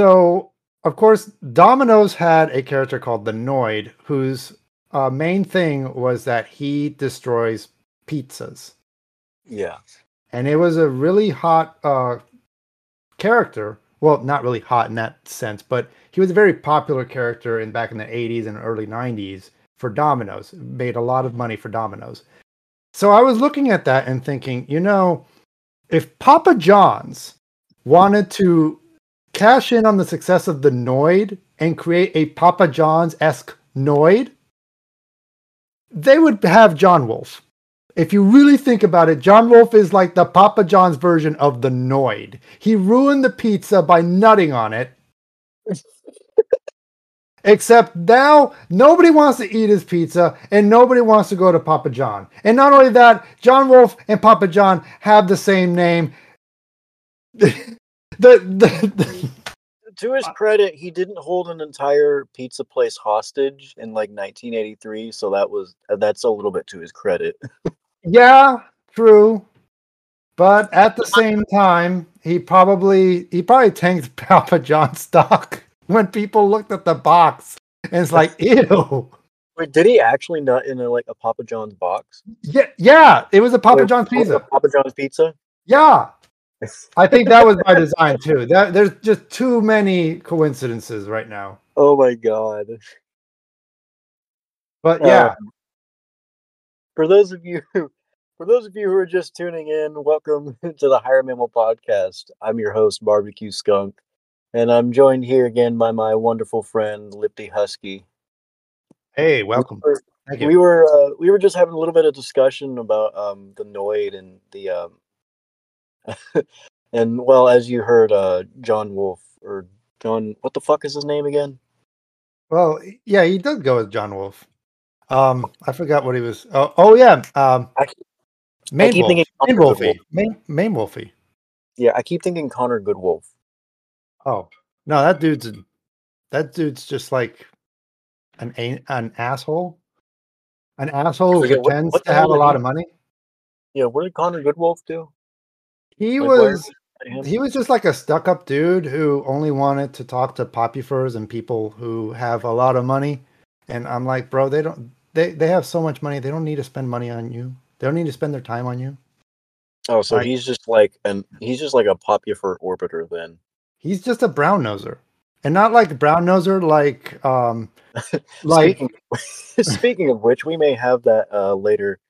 So, of course, Domino's had a character called the Noid, whose uh, main thing was that he destroys pizzas. Yeah. And it was a really hot uh, character. Well, not really hot in that sense, but he was a very popular character in back in the 80s and early 90s for Domino's. Made a lot of money for Domino's. So I was looking at that and thinking, you know, if Papa John's wanted to cash in on the success of the Noid and create a Papa John's esque Noid, they would have John Wolf. If you really think about it, John Wolf is like the Papa John's version of the Noid. He ruined the pizza by nutting on it. Except now nobody wants to eat his pizza and nobody wants to go to Papa John. And not only that, John Wolf and Papa John have the same name. the, the, the, to his credit, he didn't hold an entire pizza place hostage in like 1983, so that was uh, that's a little bit to his credit. yeah, true. But at the same time, he probably he probably tanked Papa John's stock when people looked at the box and it's like, ew. Wait, did he actually nut in a, like a Papa John's box? Yeah, yeah, it was a Papa John's pizza. Papa John's pizza. Yeah, I think that was by design too. That there's just too many coincidences right now. Oh my god. But yeah. Um, for those of you for those of you who are just tuning in, welcome to the Higher Mammal Podcast. I'm your host, Barbecue Skunk, and I'm joined here again by my wonderful friend Lipty Husky. Hey, welcome. We were. We were uh, we were just having a little bit of discussion about um, the Noid and the um, and well, as you heard, uh, John Wolf or John, what the fuck is his name again? Well, yeah, he does go with John Wolf. Um, I forgot what he was. Oh, oh yeah. Um, I, Main I keep Wolf. thinking Main Wolfie. Main, Main Wolfie. Yeah, I keep thinking Connor Goodwolf. Oh no, that dude's that dude's just like an an asshole. An asshole who pretends what, what to have a lot of money. Yeah, what did Connor Goodwolf do? He like, was he was just like a stuck up dude who only wanted to talk to popufurs and people who have a lot of money. And I'm like, bro, they don't they, they have so much money, they don't need to spend money on you. They don't need to spend their time on you. Oh, so like, he's just like and he's just like a poppy orbiter then. He's just a brown noser. And not like brown noser like um like speaking, speaking of which, we may have that uh later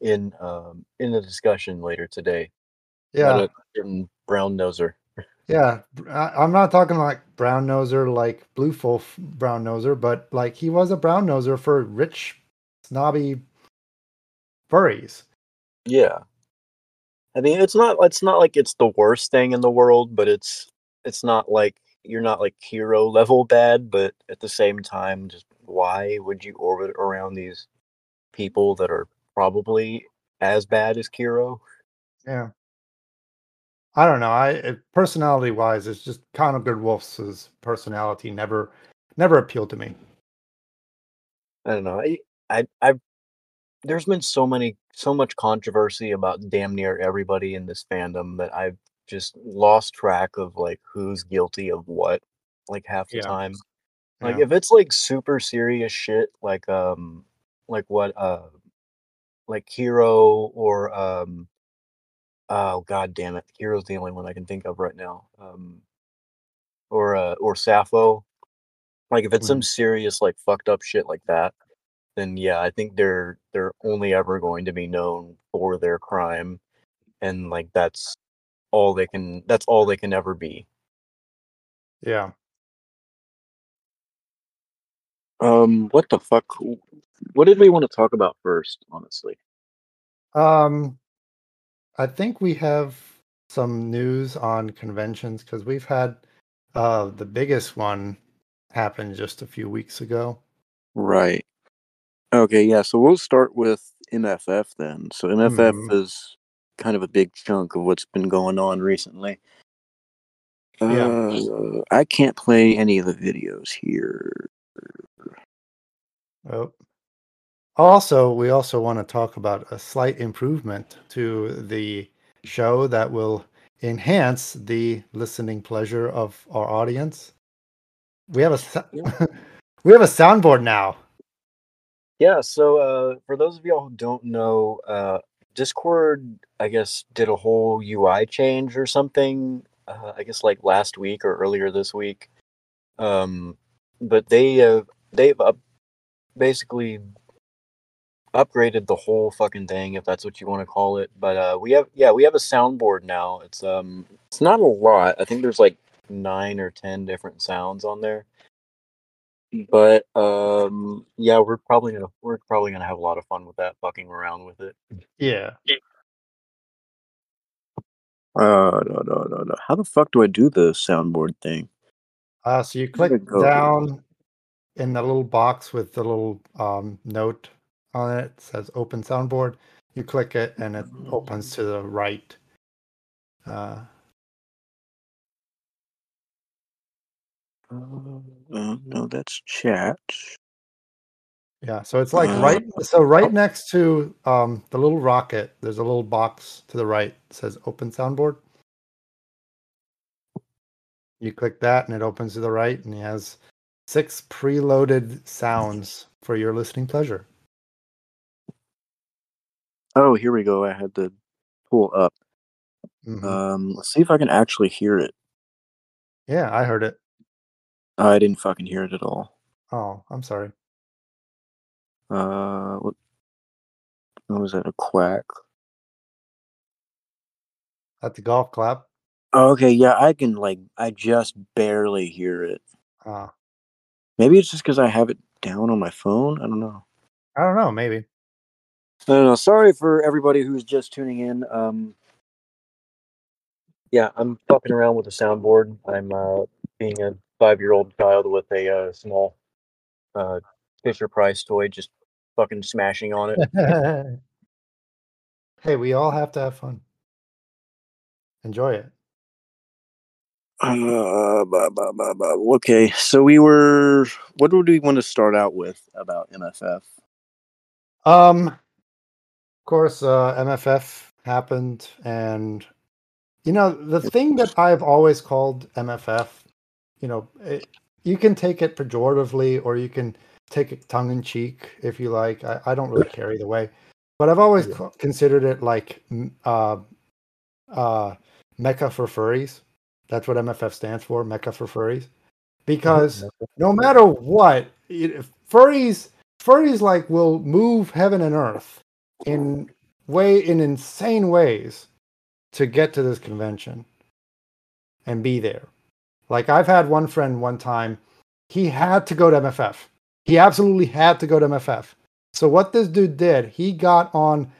in um in the discussion later today. Yeah. brown noser. Yeah, I, am not talking like brown noser, like blue wolf brown noser, but like he was a brown noser for rich, snobby furries. Yeah, I mean it's not it's not like it's the worst thing in the world, but it's it's not like you're not like Kero level bad, but at the same time, just why would you orbit around these people that are probably as bad as Kero? Yeah. I don't know. I personality wise, it's just Connor Goodwolf's personality never never appealed to me. I don't know. I, I I've there's been so many so much controversy about damn near everybody in this fandom that I've just lost track of like who's guilty of what like half the yeah. time. Like yeah. if it's like super serious shit like um like what uh like Kero or um Oh god damn it. Kero's the only one I can think of right now. Um or uh or Sappho. Like if it's some mm-hmm. serious like fucked up shit like that, then yeah, I think they're they're only ever going to be known for their crime and like that's all they can that's all they can ever be. Yeah. Um what the fuck what did we want to talk about first, honestly? Um I think we have some news on conventions because we've had uh, the biggest one happen just a few weeks ago. Right. Okay, yeah. So we'll start with MFF then. So MFF mm-hmm. is kind of a big chunk of what's been going on recently. Yeah. Uh, I can't play any of the videos here. Oh, also, we also want to talk about a slight improvement to the show that will enhance the listening pleasure of our audience, we have a sa- we have a soundboard now. Yeah, so uh, for those of y'all who don't know, uh, Discord, I guess, did a whole UI change or something. Uh, I guess like last week or earlier this week. Um, but they uh, they've basically upgraded the whole fucking thing, if that's what you want to call it. But uh, we have yeah, we have a soundboard now. It's um, it's not a lot. I think there's like nine or ten different sounds on there. But um, yeah, we're probably gonna we're probably gonna have a lot of fun with that, fucking around with it. Yeah. Uh, no, no, no, no. How the fuck do I do the soundboard thing? Uh, so you click down in the little box with the little um, note on it. It says open soundboard. You click it and it opens to the right. Uh, Uh, no, that's chat. yeah, so it's like Uh, right. So right next to um, the little rocket, there's a little box to the right. Says open soundboard. You click that and it opens to the right, and it has six preloaded sounds for your listening pleasure. Oh, here we go. I had to pull up. Mhm. Um, let's see if I can actually hear it. yeah, I heard it. I didn't fucking hear it at all. Oh, I'm sorry. Uh, what, what was that? A quack? At the golf clap. Oh, okay, yeah, I can like, I just barely hear it. Uh, Maybe it's just because I have it down on my phone. I don't know. I don't know. Maybe. I don't know. Sorry for everybody who's just tuning in. Um, yeah, I'm fucking around with a soundboard. I'm uh, being a five-year-old child with a uh, small uh, Fisher Price toy, just fucking smashing on it. hey, we all have to have fun. Enjoy it. Uh, bah, bah, bah, bah. Okay, so we were. What would we want to start out with about MFF? Um, of course, uh, MFF happened, and you know the thing that I've always called MFF. You know, it, you can take it pejoratively, or you can take it tongue in cheek if you like. I, I don't really care either way, but I've always Yeah. co- considered it like uh, uh, Mecca for furries. That's what MFF stands for, Mecca for furries, because no matter what, it, furries furries like will move heaven and earth in way in insane ways to get to this convention and be there. Like I've had one friend one time, he had to go to MFF. He absolutely had to go to MFF. So what this dude did, he got on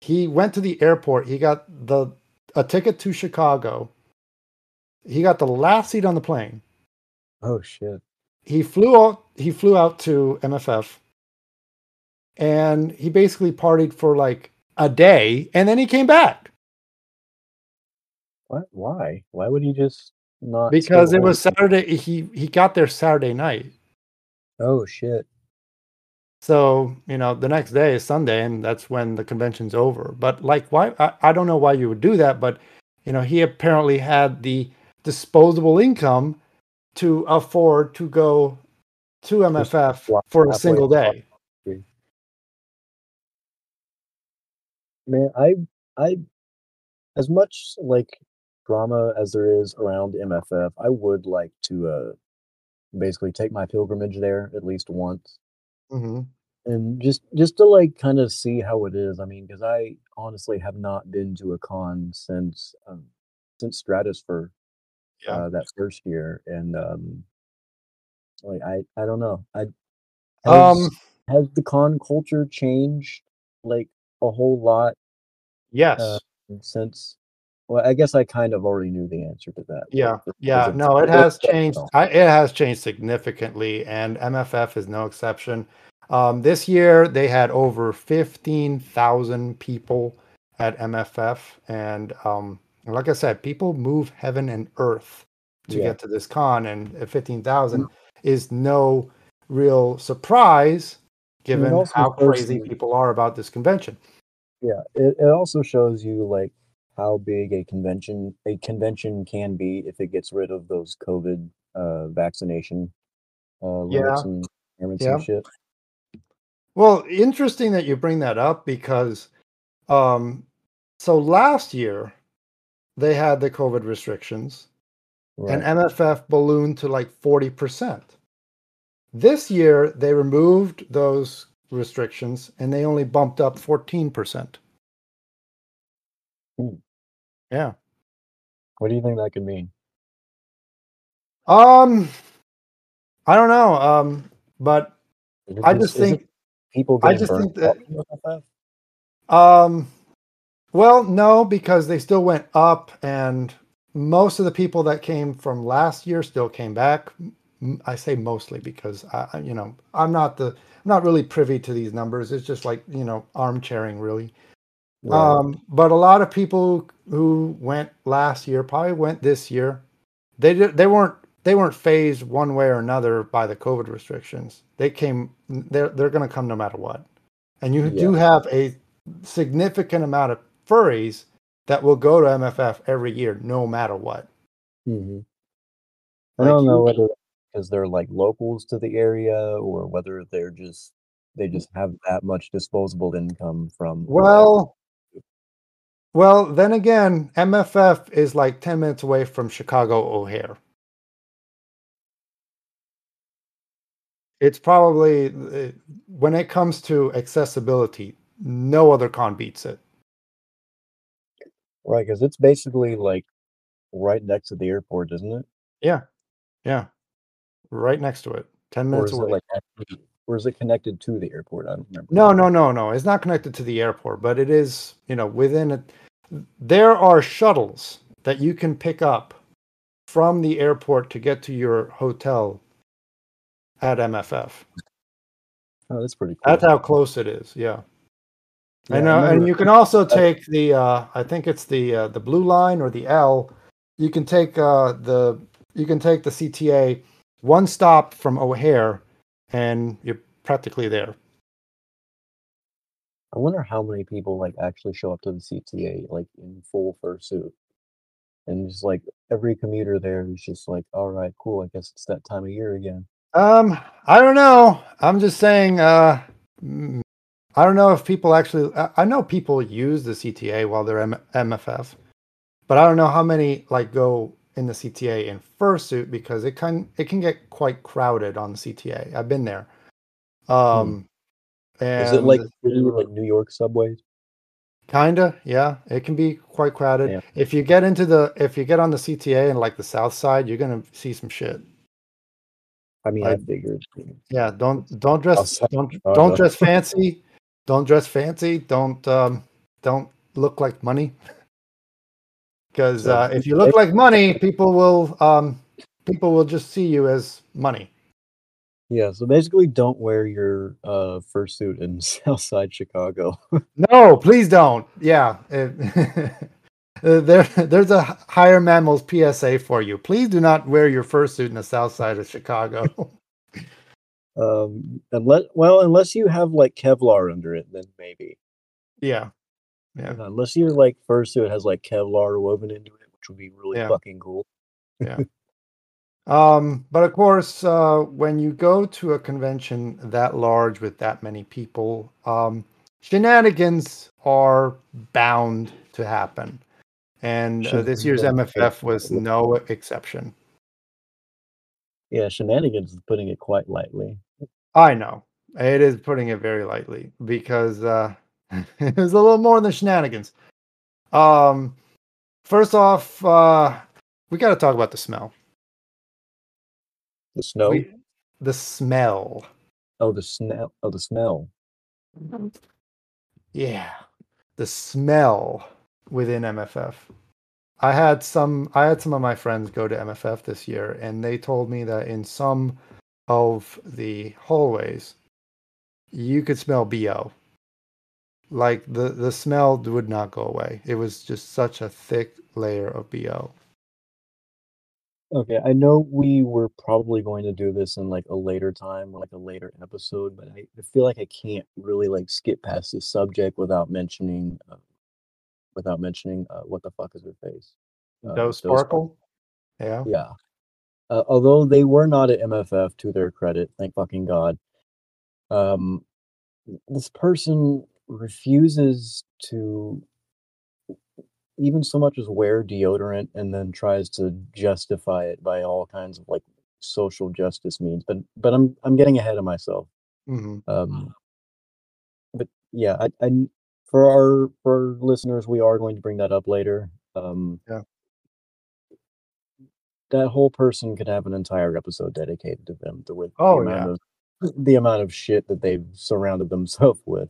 he went to the airport, he got the a ticket to Chicago. He got the last seat on the plane Oh shit! he flew out he flew out to MFF and he basically partied for like a day and then he came back What? Why? Why would he just not? because it was? Saturday he he got there Saturday night. Oh shit! So, you know, the next day is Sunday and that's when the convention's over. But like why I, I don't know why you would do that, but you know, he apparently had the disposable income to afford to go to MFF for a single day. Man, I I as much like drama as there is around MFF, I would like to uh basically take my pilgrimage there at least once hmm and just just to like kind of see how it is. I mean, because I honestly have not been to a con since um, since Stratusfur Yeah. uh, that first year, and um, like I I don't know. I has, Um has the con culture changed like a whole lot yes. uh, since? Well, I guess I kind of already knew the answer to that. Yeah, yeah, no, it has changed. I, it has changed significantly, and MFF is no exception. Um, this year, they had over fifteen thousand people at MFF, and um, like I said, people move heaven and earth to Yeah. get to this con, and at fifteen thousand is no real surprise given how crazy people are about this convention. Yeah, it, it also shows you like how big a convention a convention can be if it gets rid of those COVID uh, vaccination uh, Yeah. and Yeah. shit. Well, interesting that you bring that up because um so last year they had the COVID restrictions Right. and MFF ballooned to like 40%. This year they removed those restrictions and they only bumped up 14%. Hmm. Yeah. what do you think that could mean? Um I don't know um but I just- just is it think people I just think that- off? Um, well, no, because they still went up, and most of the people that came from last year still came back. I say mostly because I, you know, I'm not the, not really privy to these numbers. It's just like you know, armchairing really. Right. Um, but a lot of people who went last year probably went this year. They did, they weren't they weren't phased one way or another by the COVID restrictions. They came they're they're going to come no matter what. And you do have a significant amount of furries that will go to MFF every year no matter what. hmm I Like don't know you- whether because they're like locals to the area or whether they're just they just have that much disposable income from Well, well, then again, MFF is like 10 minutes away from Chicago O'Hare. It's probably uh, when it comes to accessibility, no other con beats it. right because it's basically like right next to the airport, isn't it? Yeah. Yeah. Right next to it. 10 Or minutes away. like or is it connected to the airport? I don't remember. No, no, no, no. It's not connected to the airport, but it is, you know, within it. There are shuttles that you can pick up from the airport to get to your hotel at MFF. Oh, that's pretty cool. That's how close it is. Yeah. Yeah, and I uh, and you can also take the uh, I think it's the uh, the blue line or the L. You can take uh, the you can take the CTA one stop from O'Hare, and you're practically there. I wonder how many people like actually show up to the CTA like in full fursuit, and just like every commuter there is just like, all right, cool. I guess it's that time of year again. Um, I don't know. I'm just saying. Uh, mm, I don't know if people actually. I- I know people use the CTA while they're M- MFF, but I don't know how many like go in the CTA in fursuit because it can it can get quite crowded on the CTA. I've been there. Um, and Is it like like New York subways? Kinda, yeah. It can be quite crowded. Yeah. If you get into the if you get on the CTA and like the south side, you're gonna see some shit. I mean, I figured. Yeah, don't don't dress don't don't dress fancy. Don't dress fancy. Don't um don't look like money. Because uh, if you look like money, people will um people will just see you as money. Yeah, so basically, don't wear your uh fursuit in Southside Chicago. No, please don't. Yeah. uh, there there's a higher mammals PSA for you. Please do not wear your fursuit in the south side of Chicago. um, unless well, unless you have like Kevlar under it, then maybe. yeah. Yeah. Uh, Unless your like first it has like Kevlar woven into it, which would be really Yeah. fucking cool. Yeah. Um, but of course, uh, when you go to a convention that large with that many people, um, shenanigans are bound to happen. And uh, this year's MFF was no exception. Yeah, shenanigans is putting it quite lightly. I know it is putting it very lightly because uh, it was a little more than shenanigans. Um, first off, uh, we got to talk about the smell. The snow. We- the smell. Oh, the smell. Oh, the smell. Yeah, the smell within MFF. I had some. I had some of my friends go to MFF this year, and they told me that in some of the hallways, you could smell bo. Like the the smell would not go away. It was just such a thick layer of bo. Okay, I know we were probably going to do this in like a later time, like a later episode, but I, feel like I can't really like skip past this subject without mentioning uh, without mentioning uh, what the fuck is her face. Uh, Sparkle. Yeah. Yeah. Uh, although they were not at MFF, to their credit, thank fucking god. Um, this person refuses to even so much as wear deodorant and then tries to justify it by all kinds of like social justice means. But but I'm I'm getting ahead of myself. hmm Um, but yeah, I, I for our for our listeners, we are going to bring that up later. Um, Yeah. That whole person could have an entire episode dedicated to them. The, with Oh, the amount yeah. of the amount of shit that they've surrounded themselves with.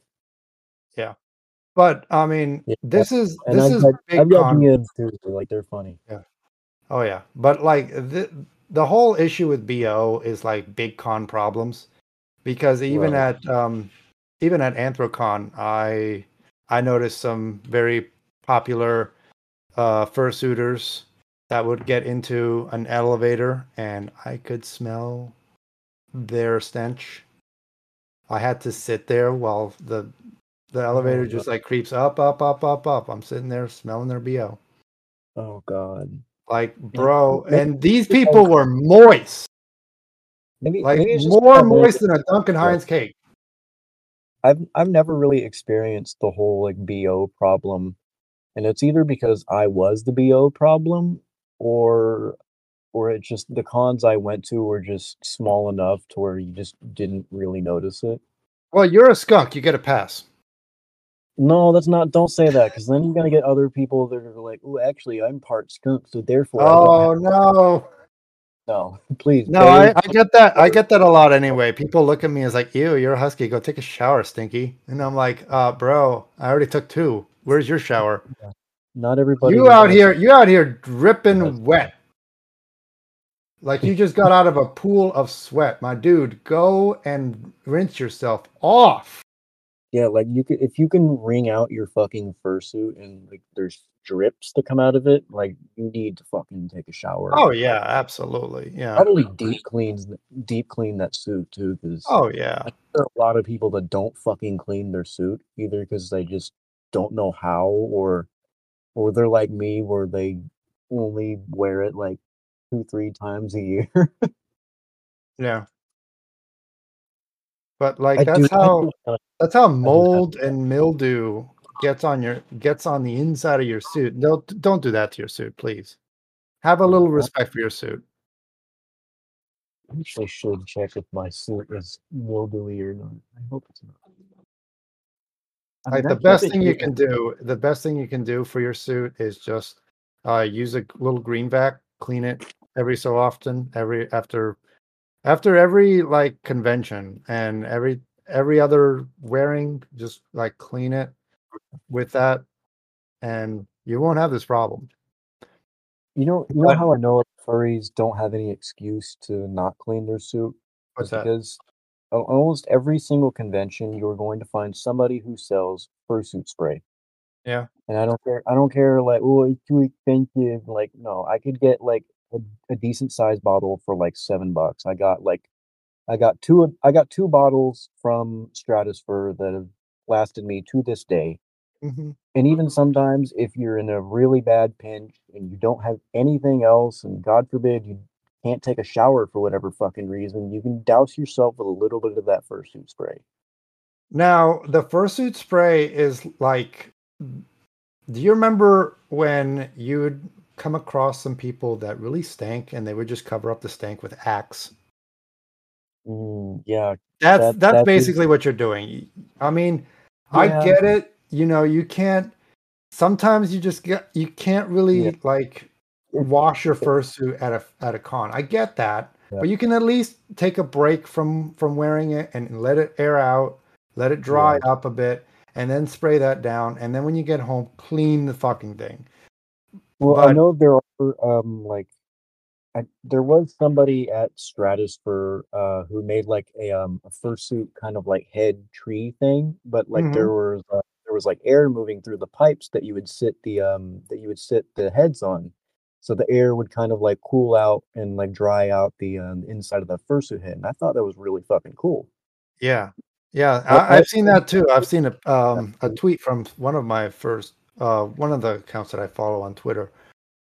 But I mean, Yeah, this is And this I've is got, big I've got con- too. Like they're funny. Yeah. Oh yeah, but like the the whole issue with BO is like big con problems because even Right. at um even at Anthrocon, I I noticed some very popular uh fursuiters that would get into an elevator and I could smell their stench. I had to sit there while the the oh, elevator Oh, just like creeps up, up, up, up, up. I'm sitting there smelling their BO. Oh god. Like, bro, and these people were moist, Maybe like maybe more moist than a Duncan Hines cake. I've I've never really experienced the whole like BO problem, and it's either because I was the BO problem, or or it just the cons I went to were just small enough to where you just didn't really notice it. Well, you're a skunk. You get a pass. No, that's not. Don't say that, because then you're gonna get other people that are like, "Oh, actually, I'm part skunk, so therefore." Oh no, no, please. no, I, I get that. I get that a lot anyway. People look at me as like, "Ew, you're a husky. Go take a shower, stinky." And I'm like, "Uh, bro, I already took two. Where's your shower? not everybody. You out here, you out here dripping wet, like you just got out of a pool of sweat, my dude. Go and rinse yourself off." Yeah, like you could if you can wring out your fucking fursuit and like there's drips to come out of it, like you need to fucking take a shower. Oh yeah, absolutely. Yeah. Probably deep cleans deep clean that suit too, because Oh yeah. there are a lot of people that don't fucking clean their suit either because they just don't know how or or they're like me where they only wear it like two three times a year. Yeah. But like I that's do- how that's how mold and mildew gets on your gets on the inside of your suit. Don't don't do that to your suit, please. Have a little respect for your suit. I actually should check if my suit is mildewy or not. I hope it's not. I Like the best thing you can do, the best thing you can do for your suit is just uh use a little green vac, clean it every so often, every after after every like convention and every every other wearing, just like clean it with that and you won't have this problem. You know, you know how I know furries don't have any excuse to not clean their suit? What's Is that? Because almost every single convention, you're going to find somebody who sells fursuit spray. Yeah. And I don't care. I don't care. Like, oh, it's too expensive. Like, no, I could get like a, a decent sized bottle for like seven bucks. I got like, I got two. of- I got two bottles from Stratusfur that have lasted me to this day. Mhm. And even sometimes, if you're in a really bad pinch and you don't have anything else, and God forbid you can't take a shower for whatever fucking reason, you can douse yourself with a little bit of that fursuit spray. Now, the fursuit spray is like do you remember when you would come across some people that really stank and they would just cover up the stank with Axe? Mm, yeah, That's That- that's that is- basically what you're doing. I mean, I get it. You know, you can't. Sometimes you just get you can't really Yeah. like wash your fursuit at a at a con. I get that, Yeah. but you can at least take a break from from wearing it and let it air out, let it dry up a bit, and then spray that down. And then when you get home, clean the fucking thing. Well, I But- know there are um like I, there was somebody at Stratusfur uh who made like a um a fursuit kind of like head tree thing, but like Mm-hmm. there was uh, there was like air moving through the pipes that you would sit the um that you would sit the heads on. So the air would kind of like cool out and like dry out the um, inside of the fursuit head. And I thought that was really fucking cool. Yeah, yeah, I, I've seen that too. I've seen a um a tweet from one of my first uh, one of the accounts that I follow on Twitter.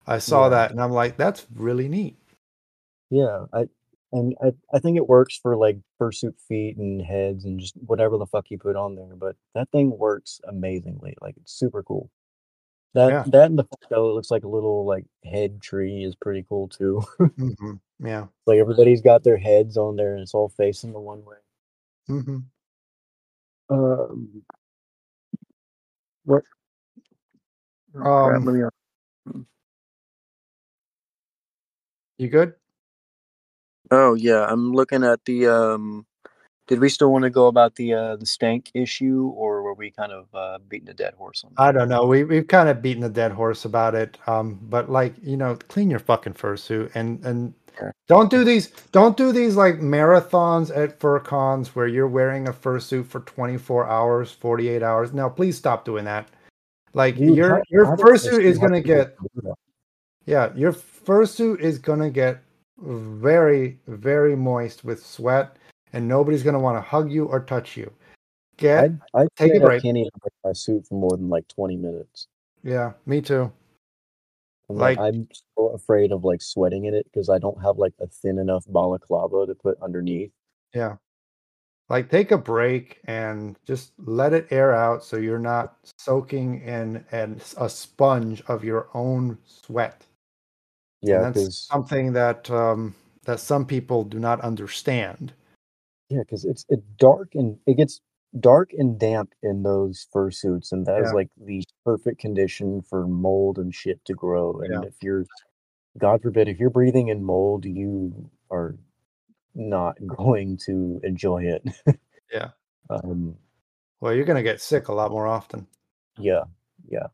I saw Yeah. that and I'm like, that's really neat. Yeah, I and I I think it works for like fursuit feet and heads and just whatever the fuck you put on there. But that thing works amazingly. Like it's super cool. That Yeah. that and the fact that it looks like a little like head tree is pretty cool too. hmm Yeah. like everybody's got their heads on there and it's all facing the one way. hmm Um, what? Oh, Um, let me- You good? oh yeah, I'm looking at the. Um, Did we still want to go about the uh the stank issue, or were we kind of uh beating a dead horse on that? I don't know. We we've kind of beaten a dead horse about it. Um, but like you know, clean your fucking fursuit and and Yeah. don't do these. Don't do these like marathons at fur cons where you're wearing a fursuit for 24 hours, 48 hours. Now please stop doing that. Like Dude, your your fursuit is gonna get yeah, your fursuit is gonna get very very moist with sweat, and nobody's gonna want to hug you or touch you. Get I I Take a can't- I can't even wear my suit for more than like twenty minutes. yeah, me too. I'm like, Like- I'm so afraid of like sweating in it because I don't have like a thin enough balaclava to put underneath. Yeah. Like take a break and just let it air out so you're not soaking in and a sponge of your own sweat. Yeah, and that's because something that um, that some people do not understand. yeah, because it's it's dark and it gets dark and damp in those fursuits, and that is Yeah. like the perfect condition for mold and shit to grow. And Yeah. if you're, God forbid, if you're breathing in mold, you are not going to enjoy it. Yeah. Um. Well, you're gonna get sick a lot more often. Yeah. Yeah.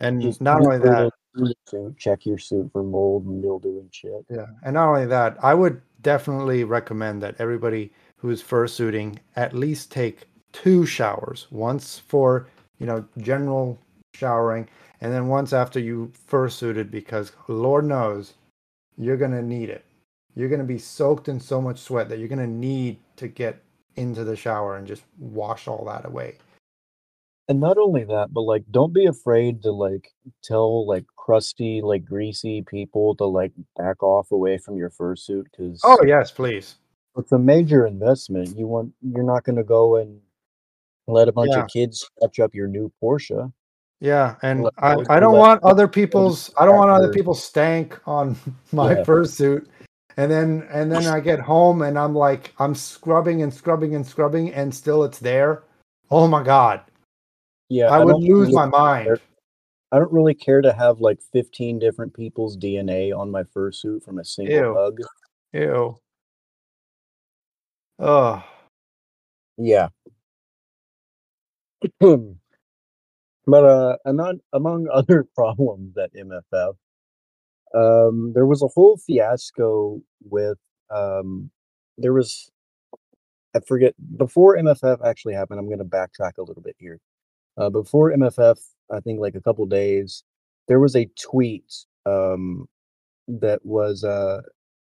And Just not only that, to clean your suit, check your suit for mold and mildew and shit. Yeah, and not only that, I would definitely recommend that everybody who is fursuiting at least take two showers. Once for you know general showering, and then once after you fursuited, because Lord knows you're gonna need it. You're gonna be soaked in so much sweat that you're gonna need to get into the shower and just wash all that away. And not only that, but like don't be afraid to like tell like crusty, like greasy people to like back off away from your fursuit because Oh yes, please. it's a major investment. You want you're not gonna go and let a bunch Yeah. of kids touch up your new Porsche. Yeah, and Let- I, I don't want other people's I don't want other people's stank on my Yeah. fursuit. And then and then I get home and I'm like I'm scrubbing and scrubbing and scrubbing and still it's there. Oh my god. Yeah, I would lose really my mind. care- I don't really care to have like 15 different people's DNA on my fursuit from a single Ew. hug. Ew. Oh. Yeah. but uh, among among other problems at MFF, um, there was a whole fiasco with um, there was I forget before MFF actually happened. I'm going to backtrack a little bit here. Uh, before MFF, I think like a couple days, there was a tweet um, that was uh,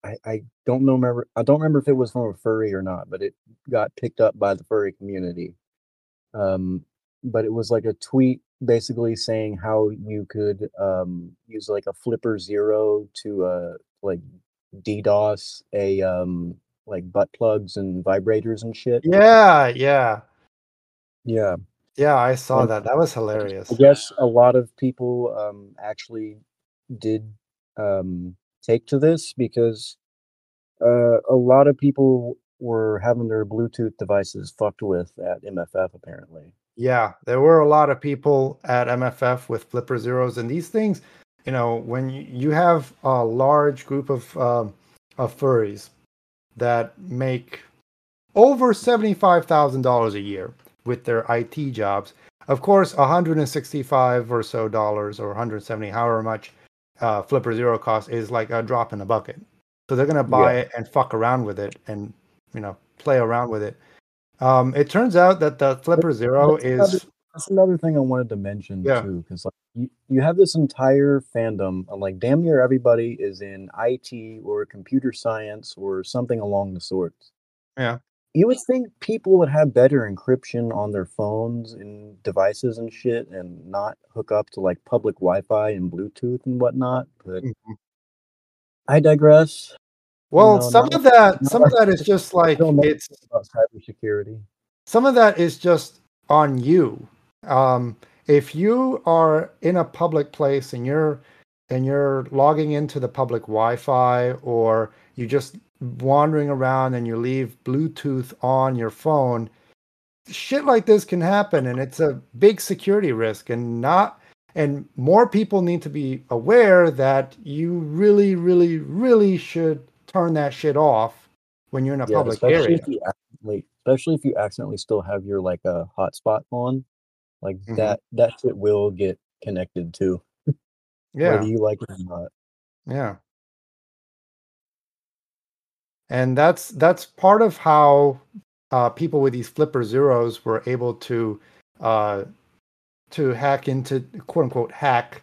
I, I don't know remember I don't remember if it was from a furry or not, but it got picked up by the furry community. Um, but it was like a tweet basically saying how you could um, use like a flipper zero to uh, like DDoS a um, like butt plugs and vibrators and shit. Yeah, yeah. Yeah. Yeah, I saw And- that. That was hilarious. I guess a lot of people um, actually did um, take to this because uh, a lot of people were having their Bluetooth devices fucked with at MFF apparently. Yeah, there were a lot of people at MFF with flipper zeros, and these things, you know, when you, you have a large group of um, of furries that make over seventy five thousand dollars a year with their IT jobs, of course, one hundred and sixty five or so dollars or one hundred seventy, however much uh, flipper zero costs, is like a drop in the bucket. So they're gonna buy Yeah. it and fuck around with it, and you know, play around with it. Um, it turns out that the Flipper Zero that's another- is That's another thing I wanted to mention Yeah. too, because like you, you have this entire fandom, and like damn near everybody is in IT or computer science or something along the sorts. Yeah. You would think people would have better encryption on their phones and devices and shit, and not hook up to like public Wi-Fi and Bluetooth and whatnot. But Mhm. I digress. Well, No, some of that, some of that is just like it's About cybersecurity. some of that is just on you. Um, if you are in a public place and you're and you're logging into the public Wi-Fi, or you just wandering around and you leave Bluetooth on your phone, shit like this can happen, and it's a big security risk. And not and more people need to be aware that you really, really, really should turn that shit off when you're in a Yeah, public especially area. if you accidentally, especially if you accidentally still have your like a hotspot on, like Mhm. that that shit will get connected to, Yeah. whether you like it or not. Yeah. And that's that's part of how uh, people with these flipper zeros were able to uh, to hack into quote unquote hack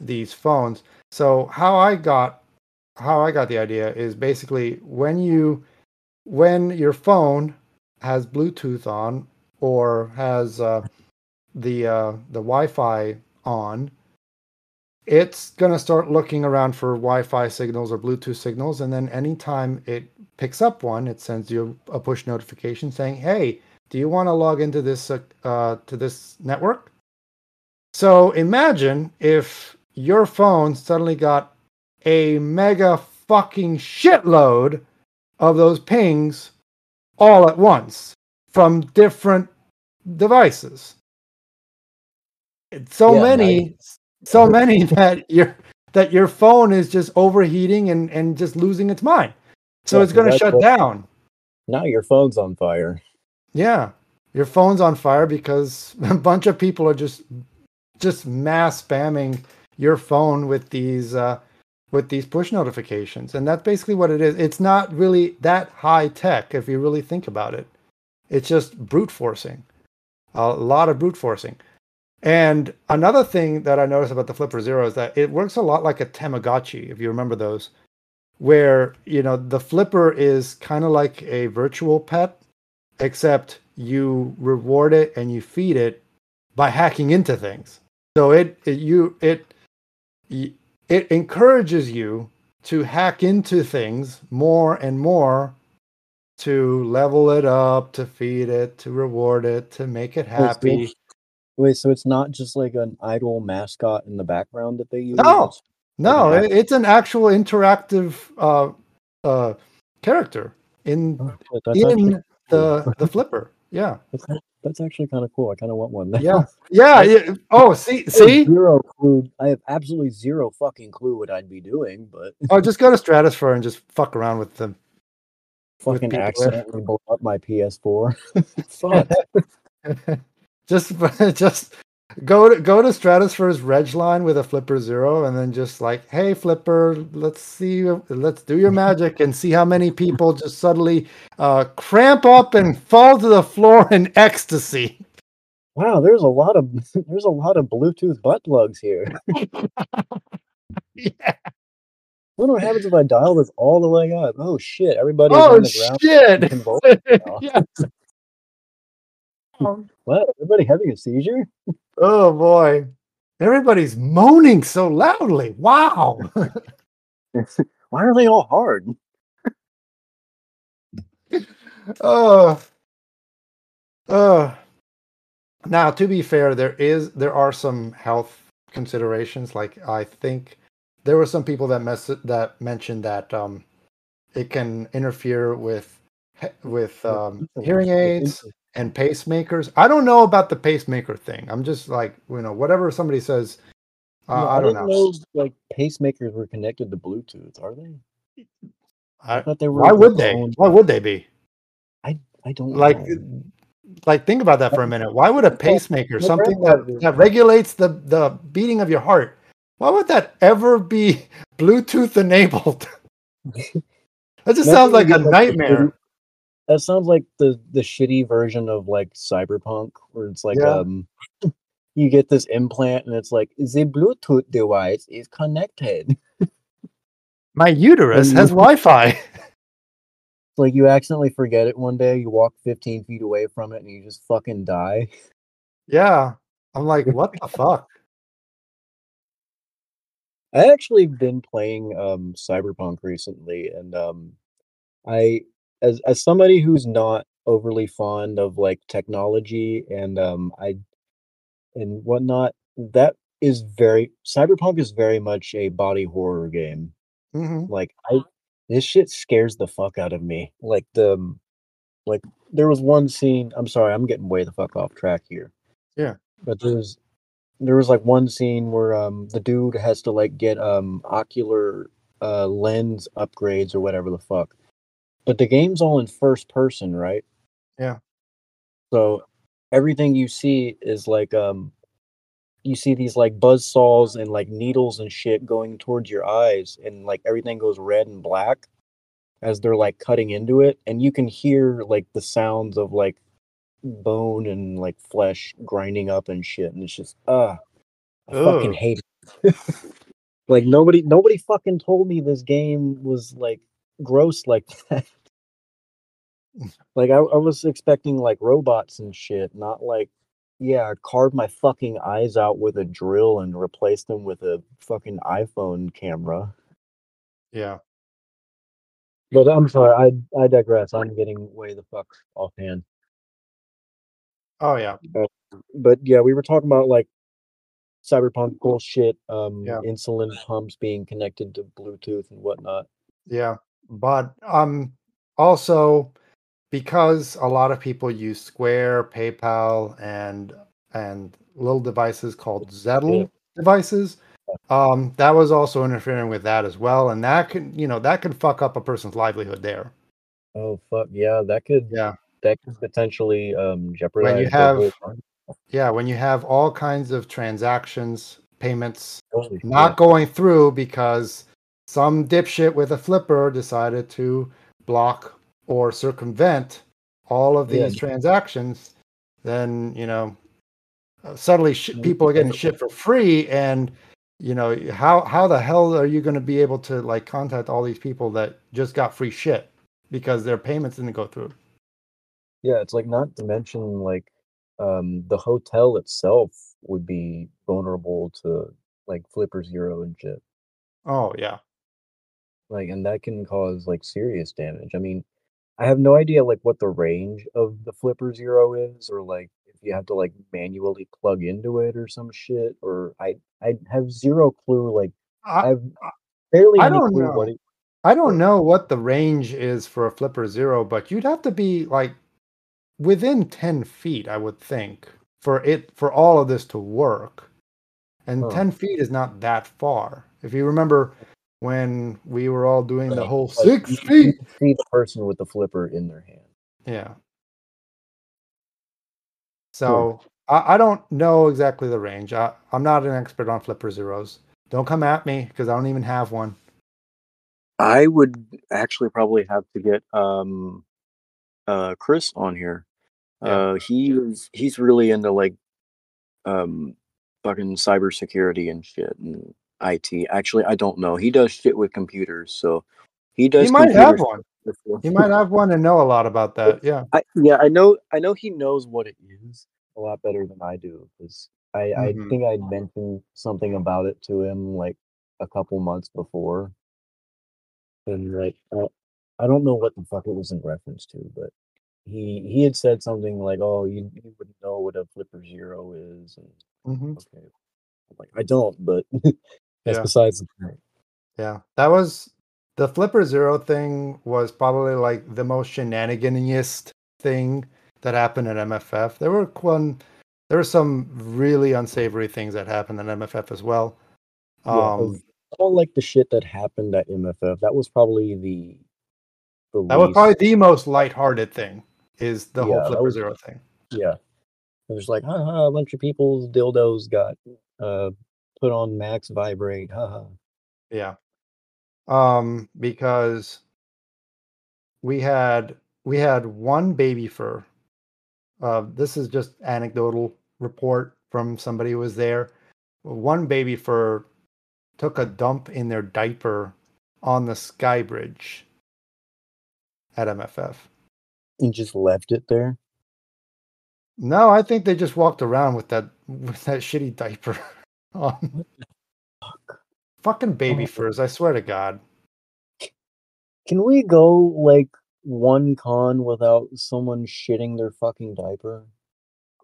these phones. So how I got how I got the idea is basically when you when your phone has Bluetooth on or has uh, the uh, the Wi-Fi on, it's going to start looking around for Wi-Fi signals or Bluetooth signals, and then anytime it picks up one, it sends you a push notification saying, "Hey, do you want to log into this uh, to this network?" So imagine if your phone suddenly got a mega fucking shitload of those pings all at once from different devices. It's so Yeah, many, nice. so many that your that your phone is just overheating and and just losing its mind. So Yeah, it's going to shut what- down. Now your phone's on fire. Yeah, your phone's on fire because a bunch of people are just just mass spamming your phone with these uh, with these push notifications, and that's basically what it is. It's not really that high tech if you really think about it. It's just brute forcing, a lot of brute forcing. And another thing that I noticed about the Flipper Zero is that it works a lot like a Tamagotchi, if you remember those, where you know the Flipper is kind of like a virtual pet, except you reward it and you feed it by hacking into things. So it, it you it it encourages you to hack into things more and more to level it up, to feed it, to reward it, to make it happy. Wait, so it's not just like an idle mascot in the background that they use? No. It's- No, Okay. it's an actual interactive uh, uh, character in oh, shit, that's, actually, in the the flipper. Yeah, that's, that's actually kind of cool. I kind of want one. now. yeah, yeah. yeah. Oh, see, see. zero clue. I have absolutely zero fucking clue what I'd be doing, but Oh, just go to Stratusfur and just fuck around with them. Fucking there. accidentally blow up my PS4. Fuck. just just go to go to Stratusfur's reg line with a flipper zero and then just like hey flipper let's see let's do your magic and see how many people just suddenly uh cramp up and fall to the floor in ecstasy Wow, there's a lot of there's a lot of Bluetooth butt plugs here. yeah. What what happens if I dial this all the way up? Oh shit! Everybody. oh on the shit. Oh, What? Everybody having a seizure? Oh boy. Everybody's moaning so loudly. Wow. Why are they all hard? Oh, uh, now to be fair, there is there are some health considerations. Like I think there were some people that mess that mentioned that um, it can interfere with with um, hearing aids and pacemakers. I don't know about the pacemaker thing. I'm just like you know whatever somebody says. Uh, No, I don't know. like pacemakers were connected to Bluetooth, are they? I, thought they were. why would they? own- Why would they be? I I don't like know. like think about that for a minute why would a pacemaker something that, that regulates the the beating of your heart why would that ever be bluetooth enabled that just sounds like a Imagine you get, like, the nightmare That sounds like the the shitty version of like cyberpunk, where it's like Yeah. um, you get this implant and it's like the Bluetooth device is connected. my uterus has wi-fi It's like you accidentally forget it one day, you walk 15 feet away from it, and you just fucking die. Yeah. I'm like, what the fuck? I actually been playing um Cyberpunk recently, and um, I as as somebody who's not overly fond of like technology and um I and whatnot, that is very Cyberpunk is very much a body horror game. hmm Like I this shit scares the fuck out of me. Like the um, like there was one scene, I'm sorry, I'm getting way the fuck off track here. Yeah. But there's there was like one scene where um the dude has to like get um ocular uh lens upgrades or whatever the fuck. But the game's all in first person, right? Yeah. So everything you see is like um you see these like buzz saws and like needles and shit going towards your eyes and like everything goes red and black as they're like cutting into it and you can hear like the sounds of like bone and like flesh grinding up and shit and it's just uh I fucking hate it. like nobody nobody fucking told me this game was like gross like that. like I, I was expecting like robots and shit, not like yeah, carve my fucking eyes out with a drill and replace them with a fucking iPhone camera. Yeah. But I'm sorry, I I digress. I'm getting way the fuck offhand. Oh yeah. But yeah, we were talking about like cyberpunk bullshit, um, Yeah. insulin pumps being connected to Bluetooth and whatnot. Yeah. But um also because a lot of people use Square, PayPal, and and little devices called Zettle devices, um, that was also interfering with that as well, and that can you know that could fuck up a person's livelihood there. Oh fuck yeah, that could Yeah. that could potentially um jeopardize you have- Yeah, when you have all kinds of transactions, payments not going through because some dipshit with a flipper decided to block or circumvent all of Yeah. these transactions, then you know uh, suddenly sh- people are getting shit for free, and you know how how the hell are you going to be able to like contact all these people that just got free shit because their payments didn't go through? Yeah, it's like not to mention like um the hotel itself would be vulnerable to like Flipper Zero and shit. Oh yeah, Like and that can cause like serious damage. I mean, I have no idea like what the range of the Flipper Zero is or like if you have to like manually plug into it or some shit or I I have zero clue like I, I've barely I don't know. what it I don't know what the range is for a flipper zero, but you'd have to be like within 10 feet, I would think, for it for all of this to work. And Huh. 10 feet is not that far. If you remember when we were all doing the whole like, six feet. See the person with the flipper in their hand. Yeah. So I, I don't know exactly the range. I, I'm not an expert on flipper zeros. Don't come at me because I don't even have one. I would actually probably have to get um uh Chris on here. Yeah. Uh he is he's really into like um fucking cybersecurity and shit and IT. Actually, I don't know. He does shit with computers, so he does He might have one. before. He might have one and know a lot about that. Yeah. I, yeah, I know. I know he knows what it is a lot better than I do because I, I Mhm. think I mentioned something about it to him like a couple months before, and like I, I don't know what the fuck it was in reference to, but he he had said something like, "Oh, you you wouldn't know what a flipper zero is," and hmm okay, I'm like I don't, but that's Yeah. besides the point. Yeah, that was the Flipper Zero thing was probably like the most shenaniganiest thing that happened at MFF. There were one, there were some really unsavory things that happened at MFF as well. Yeah, Um, of all like the shit that happened at MFF, that was probably the the that was probably the most lighthearted thing is the Yeah, whole Flipper was- Zero thing. Yeah. There's like, haha, a bunch of people's dildos got uh put on max vibrate. Haha. Yeah. Um, because we had we had one baby fur. Uh, this is just anecdotal report from somebody who was there. One baby fur took a dump in their diaper on the sky bridge. at MFF. And just left it there. No, I think they just walked around with that with that shitty diaper on. Fucking baby Oh. furs, I swear to God. Can we go like one con without someone shitting their fucking diaper?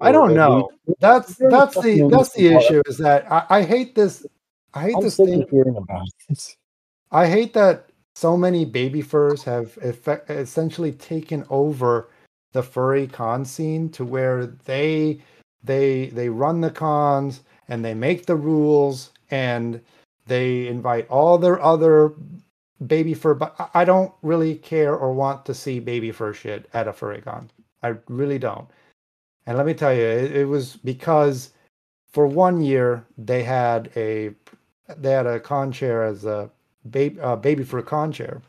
I don't know. That's that's the that's the issue is that I, I hate this I hate I'm this thing hearing about this. I hate that so many baby furs have effect- essentially taken over the furry con scene to where they they they run the cons and they make the rules and they invite all their other baby fur but I- don't really care or want to see baby fur shit at a furry con. I really don't. And let me tell you, it, it was because for one year they had a they had a con chair as a baby uh, baby fur con chair,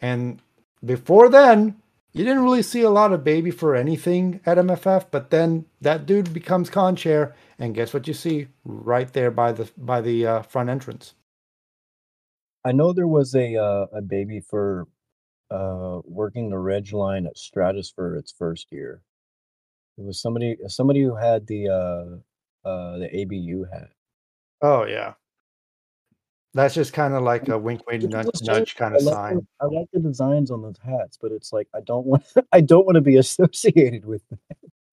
and before then you didn't really see a lot of baby fur anything at MFF. But then that dude becomes con chair, and guess what you see right there by the by the uh, front entrance. I know there was a uh, a baby for uh, working the reg line at Stratusfur its first year. It was somebody somebody who had the uh, uh, the ABU hat. Oh yeah, that's just kind of like a wink, wink, nudge, nudge kind I of like sign. the- I like the designs on those hats, but it's like I don't want I don't want to be associated with them.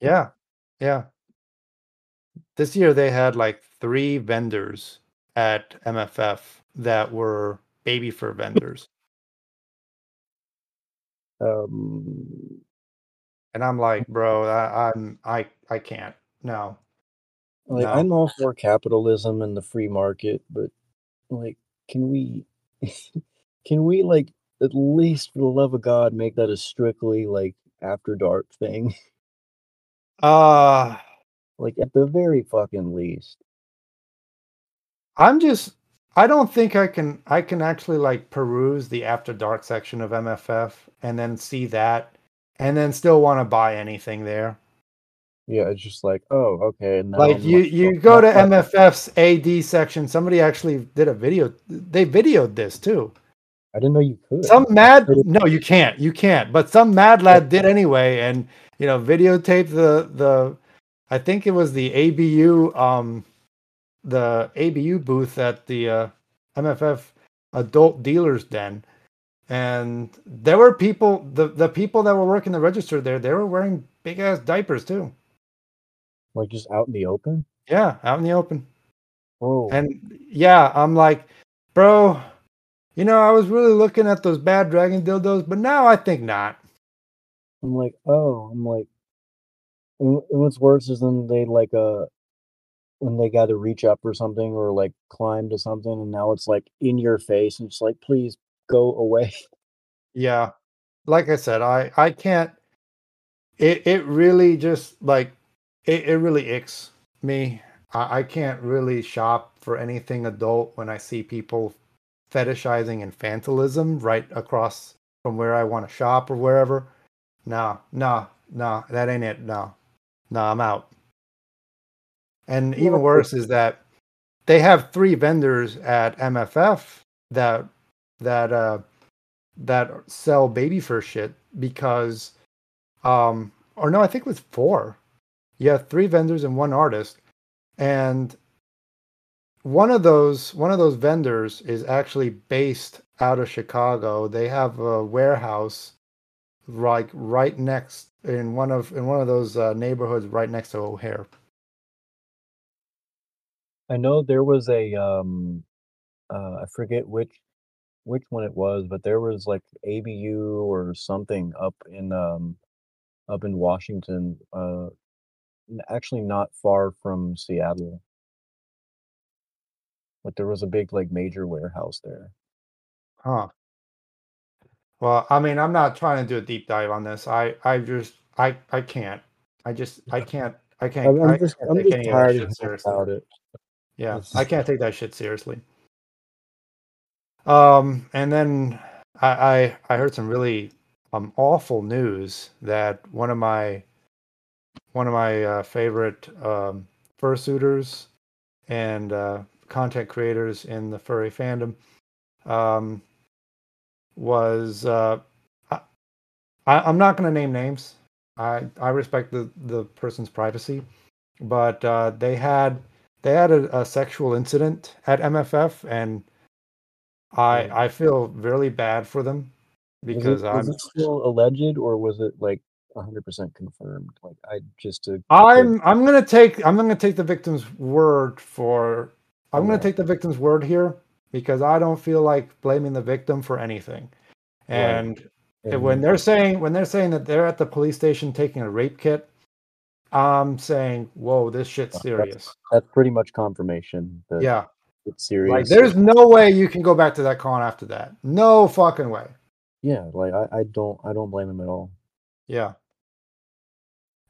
Yeah, yeah. This year they had like three vendors at MFF that were baby fur vendors, Um, and I'm like, bro, I, I'm I I can't. No, like No. I'm all for capitalism and the free market, but like, can we can we like at least for the love of God make that a strictly like after dark thing? uh like at the very fucking least. I'm just I don't think I can I can actually like peruse the after dark section of MFF and then see that and then still want to buy anything there. Yeah, it's just like, oh, okay. Like I'm you you go to not MFF's AD section. Somebody actually did a video. They videoed this too. I didn't know you could. Some mad no, you can't. You can't. But some mad lad did anyway, and you know, videotaped the the. I think it was the ABU um, the ABU booth at the uh, MFF Adult Dealers Den, and there were people. The the people that were working the register there, they were wearing big ass diapers too. like just out in the open. Yeah, out in the open. Oh, And yeah, I'm like, bro, you know, I was really looking at those bad dragon dildos, but now I think not. I'm like, oh, I'm like, and what's worse is then they like uh when they got to reach up or something or like climb to something, and now it's like in your face, and it's like, please go away. Yeah. Like I said, I I can't it it really just like it, it really icks me. I, I can't really shop for anything adult when I see people fetishizing infantilism right across from where I want to shop or wherever. No, no, no, that ain't it. No. No, I'm out. And even worse is that they have three vendors at MFF that that uh that sell baby fur shit because um or no, I think it was four. You have three vendors and one artist. And one of those one of those vendors is actually based out of Chicago. They have a warehouse like right next in one of in one of those uh, neighborhoods right next to O'Hare. I know there was a um uh I forget which which one it was, but there was like ABU or something up in um up in Washington, uh actually not far from Seattle. But there was a big like major warehouse there. Huh. Well, I mean, I'm not trying to do a deep dive on this. I I just I I can't. I just I can't I can't I'm, I'm I just can't I'm take just any of that tired shit of seriously. about it. Yeah, It's- I can't take that shit seriously. Um, and then I, I I heard some really um awful news that one of my one of my uh, favorite um, fursuiters and uh, content creators in the furry fandom um, was uh, I, I'm not going to name names. I I respect the the person's privacy, but uh, they had they had a, a sexual incident at MFF, and I I feel really bad for them because it, was I'm it still alleged or was it like 100% confirmed? Like I just to I'm I'm gonna take I'm gonna take the victim's word for I'm gonna take the victim's word here because I don't feel like blaming the victim for anything. Right. And And when they're saying when they're saying that they're at the police station taking a rape kit, I'm saying, whoa, this shit's That's- serious. that's pretty much confirmation that Yeah. it's serious. Like there's no way you can go back to that con after that. No fucking way. yeah, like I, I don't I don't blame him at all. Yeah.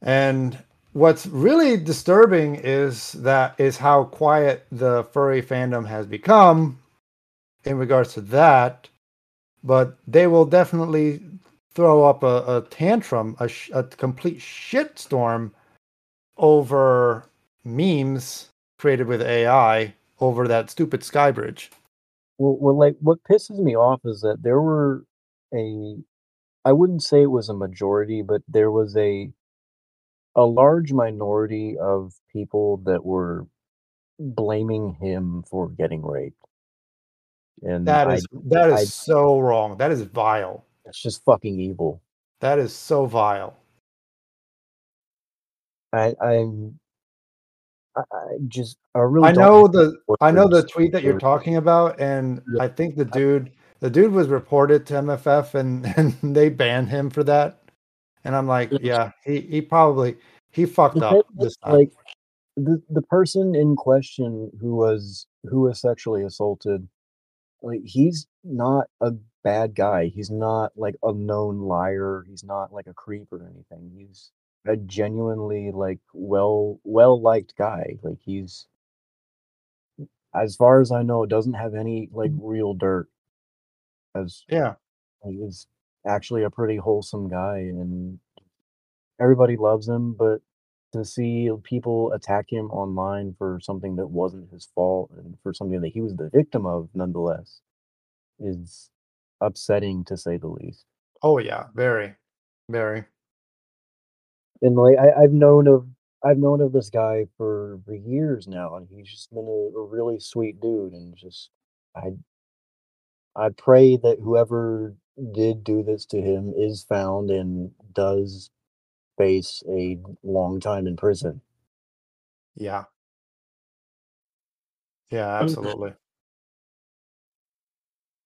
And what's really disturbing is that is how quiet the furry fandom has become in regards to that. But they will definitely throw up a, a tantrum, a, sh- a complete shitstorm over memes created with AI over that stupid sky bridge. Well, well, like what pisses me off is that there were a, I wouldn't say it was a majority, but there was a, a large minority of people that were blaming him for getting raped, and That I, is that is I- so wrong. That is vile. it's just fucking evil. That is so vile. I, I'm, I, I just, I really. I know the I know the tweet that you're talking about, and Yeah. I think the dude the dude was reported to MFF and and they banned him for that. And I'm like, yeah, he he probably he fucked up this time. like the the person in question who was who was sexually assaulted like he's not a bad guy he's not like a known liar he's not like a creep or anything he's a genuinely like well well liked guy like he's as far as i know doesn't have any like mm. real dirt as yeah, he is actually a pretty wholesome guy and everybody loves him, but to see people attack him online for something that wasn't his fault and for something that he was the victim of nonetheless is upsetting to say the least. oh yeah, very, very. And like I, I've known of I've known of this guy for, for years now and he's just been a, a really sweet dude and just I I pray that whoever did do this to him is found and does face a long time in prison. Yeah. Yeah, absolutely.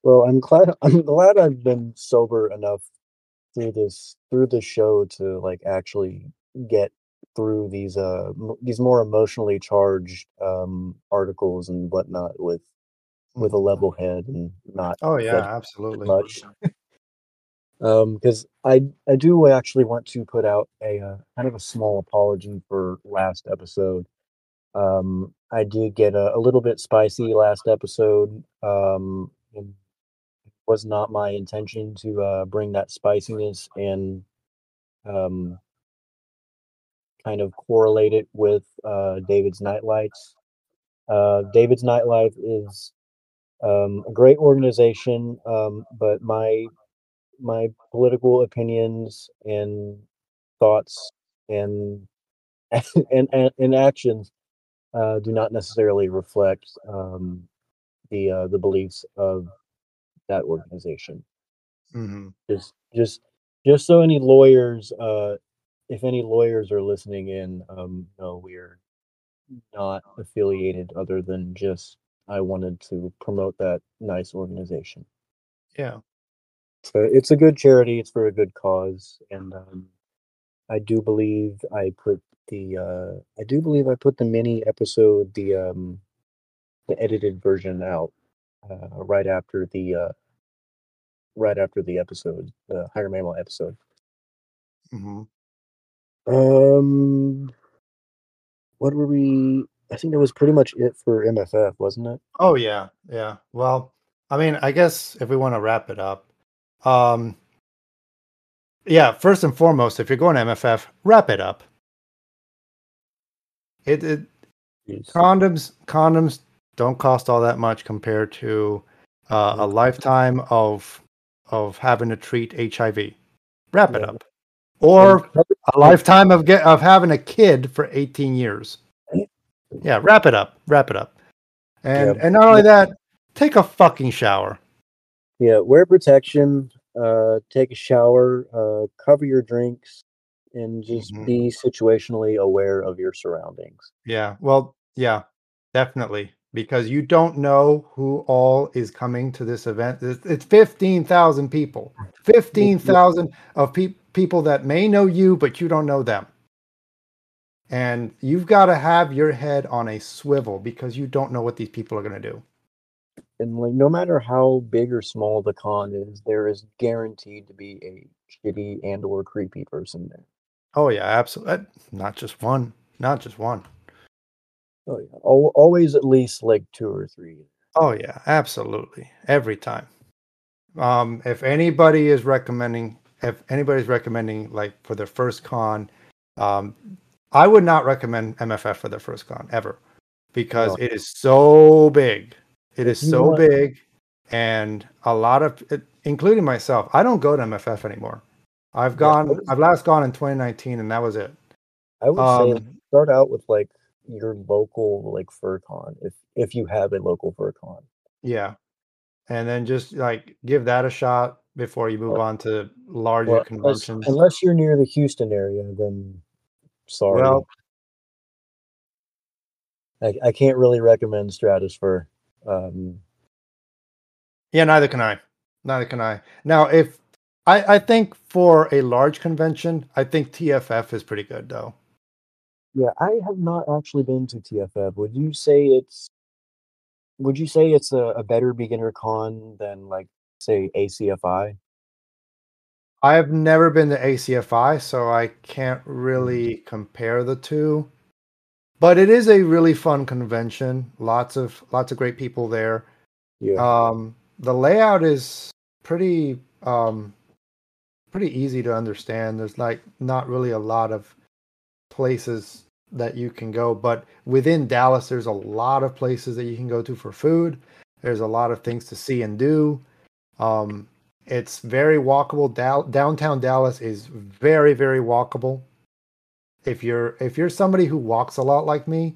Well, I'm glad I'm glad I've been sober enough through this through this show to like actually get through these uh m- these more emotionally charged um articles and whatnot with with a level head and not Oh yeah, absolutely. much. Um, because I I do actually want to put out a uh, kind of a small apology for last episode. Um, I did get a, a little bit spicy last episode. Um, it was not my intention to uh, bring that spiciness and um, kind of correlate it with uh, David's Nightlights. Uh, David's Nightlife is um, a great organization, um, but my my political opinions and thoughts and and and, and actions uh, do not necessarily reflect um, the uh, the beliefs of that organization. hmm Just just just so any lawyers, uh, if any lawyers are listening in, um, no, we're not affiliated other than just I wanted to promote that nice organization. Yeah. So it's a good charity. It's for a good cause, and um, I do believe I put the uh, I do believe I put the mini episode, the um, the edited version out uh, right after the uh, right after the episode, the higher mammal episode. hmm Um, what were we? I think that was pretty much it for MFF, wasn't it? Oh yeah, yeah. Well, I mean, I guess if we want to wrap it up, um, yeah. First and foremost, if you're going to MFF, wrap it up. It, it condoms condoms don't cost all that much compared to uh, a lifetime of of having to treat HIV. Wrap it up. Or a lifetime of get of having a kid for 18 years. Yeah, wrap it up. Wrap it up. And Yeah. and not only that, take a fucking shower. Yeah, wear protection. Uh, take a shower. Uh, cover your drinks, and just Mhm. be situationally aware of your surroundings. Yeah. Well, yeah, definitely. Because you don't know who all is coming to this event. It's, it's 15,000 people. 15,000 of pe- people that may know you, but you don't know them. And you've got to have your head on a swivel because you don't know what these people are going to do. And like, no matter how big or small the con is, there is guaranteed to be a shitty and or creepy person there. Oh, yeah, absolutely. Not just one. Not just one. Oh yeah, Al- always at least like two or three. Oh yeah, absolutely. Every time. Um, if anybody is recommending, if anybody's recommending like for their first con, um, I would not recommend MFF for their first con ever because No. it is so big. It is you so big, and a lot of, it, including myself, I don't go to MFF anymore. I've Yeah, gone. was- I've last gone in 2019, and that was it. I would say Um, start out with like your local like fur con if if you have a local fur con. Yeah. And then just like give that a shot before you move Well- on to larger Well, unless, conventions. unless you're near the Houston area, then sorry. Well, I, I can't really recommend Stratusfur. Um, yeah, neither can I. Neither can I. Now, if I, I think for a large convention, I think TFF is pretty good though. yeah, I have not actually been to TFF. Would you say it's would you say it's a, a better beginner con than like say ACFI? I've never been to ACFI, so I can't really compare the two. But it is a really fun convention. Lots of lots of great people there. Yeah. Um, the layout is pretty um, pretty easy to understand. There's like not really a lot of places that you can go, but within Dallas, there's a lot of places that you can go to for food. There's a lot of things to see and do. Um, it's very walkable. Dal- downtown Dallas is very very walkable. If you're if you're somebody who walks a lot like me,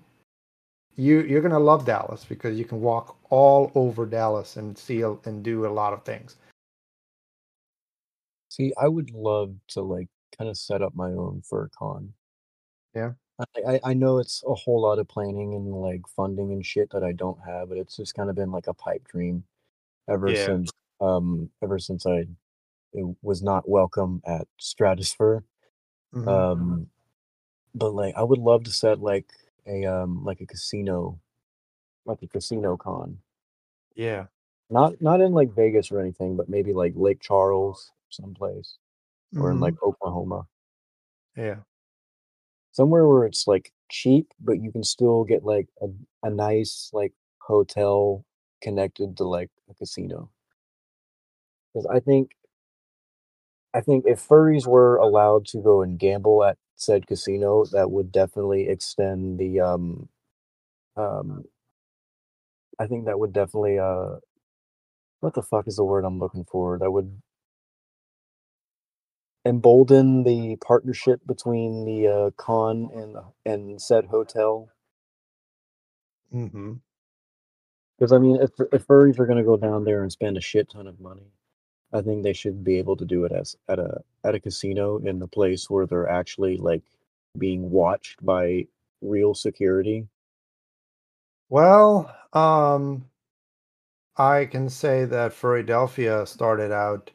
you you're gonna love Dallas because you can walk all over Dallas and see a, and do a lot of things. See, I would love to like kind of set up my own fur con. Yeah. I, I know it's a whole lot of planning and like funding and shit that I don't have, but it's just kind of been like a pipe dream ever Yeah. since um ever since I it was not welcome at Stratusfur. Mhm. Um but like I would love to set like a um like a casino like a casino con. yeah, Not not in like Vegas or anything, but maybe like Lake Charles someplace or in Mhm. like Oklahoma. yeah, somewhere where it's like cheap, but you can still get like a, a nice like hotel connected to like a casino. Because I think, I think if furries were allowed to go and gamble at said casino, that would definitely extend the um, um. I think that would definitely uh, what the fuck is the word I'm looking for? That would embolden the partnership between the uh, con and the- and said hotel. Mm-hmm. Because I mean, if if furries are going to go down there and spend a shit ton of money, I think they should be able to do it as at a at a casino in the place where they're actually like being watched by real security. Well, um, I can say that Philadelphia started out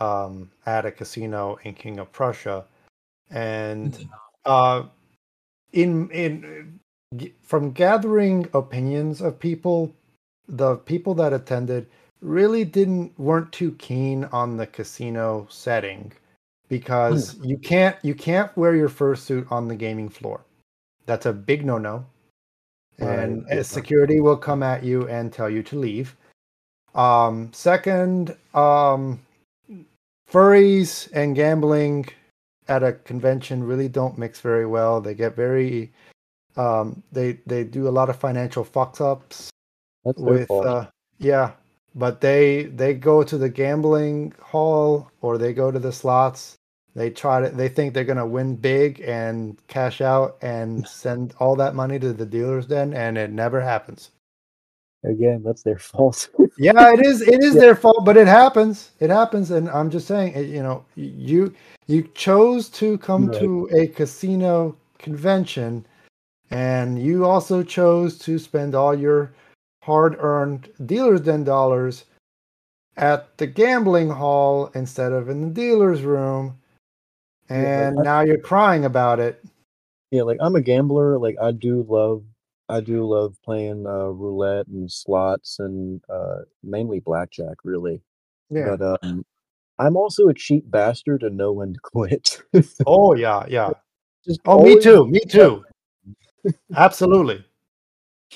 um, at a casino in King of Prussia, and uh, in in from gathering opinions of people, the people that attended really didn't weren't too keen on the casino setting because you can't you can't wear your fursuit on the gaming floor. That's a big no no and Right, security will come at you and tell you to leave. Um, second, um, furries and gambling at a convention really don't mix very well. They get very, um, they they do a lot of financial fucks ups That's with, uh, yeah. But they they go to the gambling hall or they go to the slots They try to. They think they're gonna win big and cash out and send all that money to the dealers den, and it never happens. Again, that's their fault. Yeah, it is. It is Yeah. their fault, but it happens. It happens, and I'm just saying. You know, you you chose to come Right. to a casino convention, and you also chose to spend all your hard-earned dealers den dollars at the gambling hall instead of in the dealer's room, Yeah, and like, now you're crying about it. yeah, like I'm a gambler. Like I do love, I do love playing uh, roulette and slots and uh, mainly blackjack, really. Yeah. But um, I'm also a cheap bastard and know when to quit. Oh yeah, yeah. Just Oh, me too. Me too. Absolutely.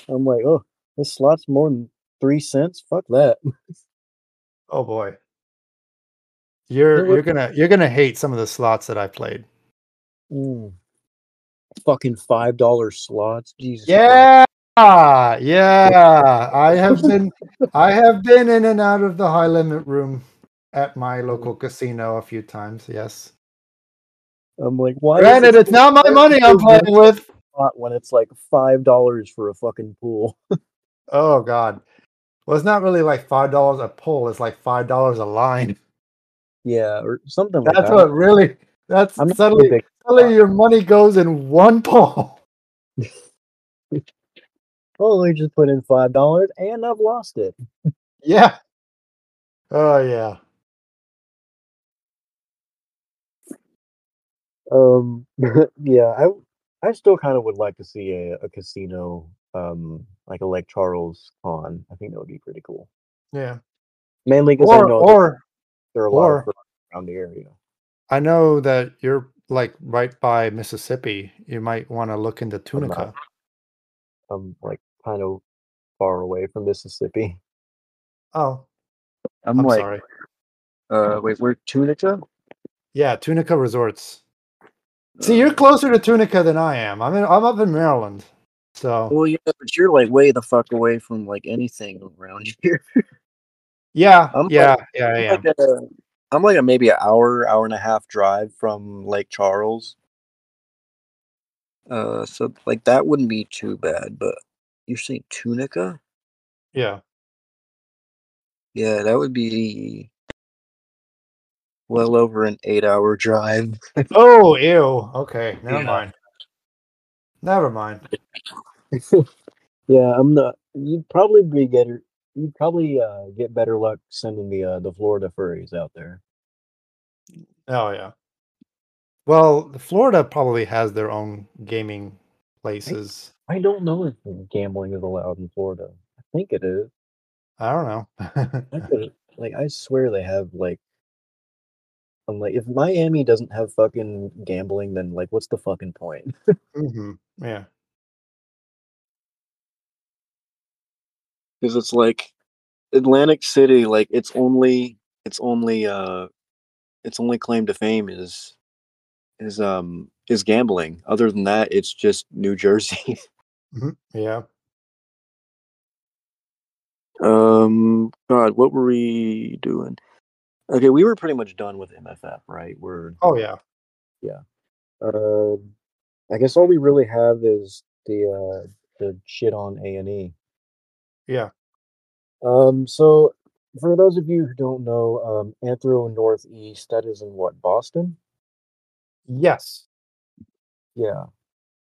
I'm like, oh, this slot's more than three cents. Fuck that. Oh boy. You're you're gonna you're gonna hate some of the slots that I played. Mm. Fucking five dollar slots. Jesus. Christ. Yeah, yeah. I have been I have been in and out of the high limit room at my local casino a few times. Yes. I'm like, why? Granted, it's not my money I'm playing with. when it's like five dollars for a fucking pool? Oh God. Well, it's not really like five dollars a pull. It's like five dollars a line. yeah, or something like That's that. what really. That's I'm suddenly suddenly your money goes in one pull. Oh, they just put in five dollars and I've lost it. Yeah. Oh yeah. Um, yeah, I I still kind of would like to see a, a casino, um, like a Lake Charles con. I think that would be pretty cool. Yeah. Mainly because I know or there are a lot or- of around the area. I know that you're like right by Mississippi. You might want to look into I'm Tunica. not. I'm like kind of far away from Mississippi. Oh, I'm, I'm like, sorry. uh, wait, we're Tunica. Yeah, Tunica Resorts. See, you're closer to Tunica than I am. I'm in, I'm up in Maryland. So Well, yeah, but you're like way the fuck away from like anything around here. yeah, I'm yeah, like- yeah, I'm am. like a, I'm like a maybe an hour, hour and a half drive from Lake Charles. Uh, so like that wouldn't be too bad. But you're saying Tunica? Yeah. Yeah, that would be well over an eight-hour drive. Oh, ew. Okay, never Yeah. mind. Never mind. yeah, I'm not. You'd probably be get. You'd probably uh, get better luck sending the uh, the Florida furries out there. Oh yeah. Well, Florida probably has their own gaming places. I don't know if gambling is allowed in Florida. I think it is. I don't know. I could, like I swear they have like I'm like if Miami doesn't have fucking gambling then like what's the fucking point? hmm Yeah. Because it's like Atlantic City like it's only it's only uh its only claim to fame is is um is gambling. Other than that it's just New Jersey. hmm Yeah. um god, what were we doing? Okay, we were pretty much done with MFF, right? We're Oh yeah. Yeah. Um, I guess all we really have is the uh, the shit on A and E. Yeah. Um, so for those of you who don't know, um, Anthro Northeast, that is in what Boston? Yes. Yeah.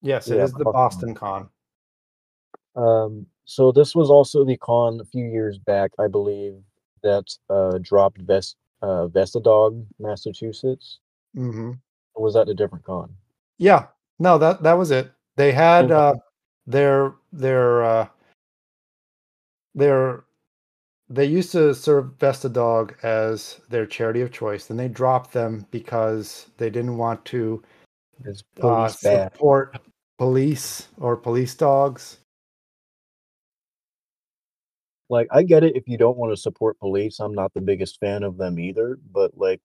Yes, it Yeah, is the Boston. Boston Con. Um, so this was also the con a few years back, I believe, that uh, dropped Vest uh, Vestadog, Massachusetts. hmm Or was that a different con? Yeah. No, that that was it. They had Okay. uh their their uh their they used to serve Vesta Dog as their charity of choice. Then they dropped them because they didn't want to Is uh, support police or police dogs. Like I get it if you don't want to support police. I'm not the biggest fan of them either, but like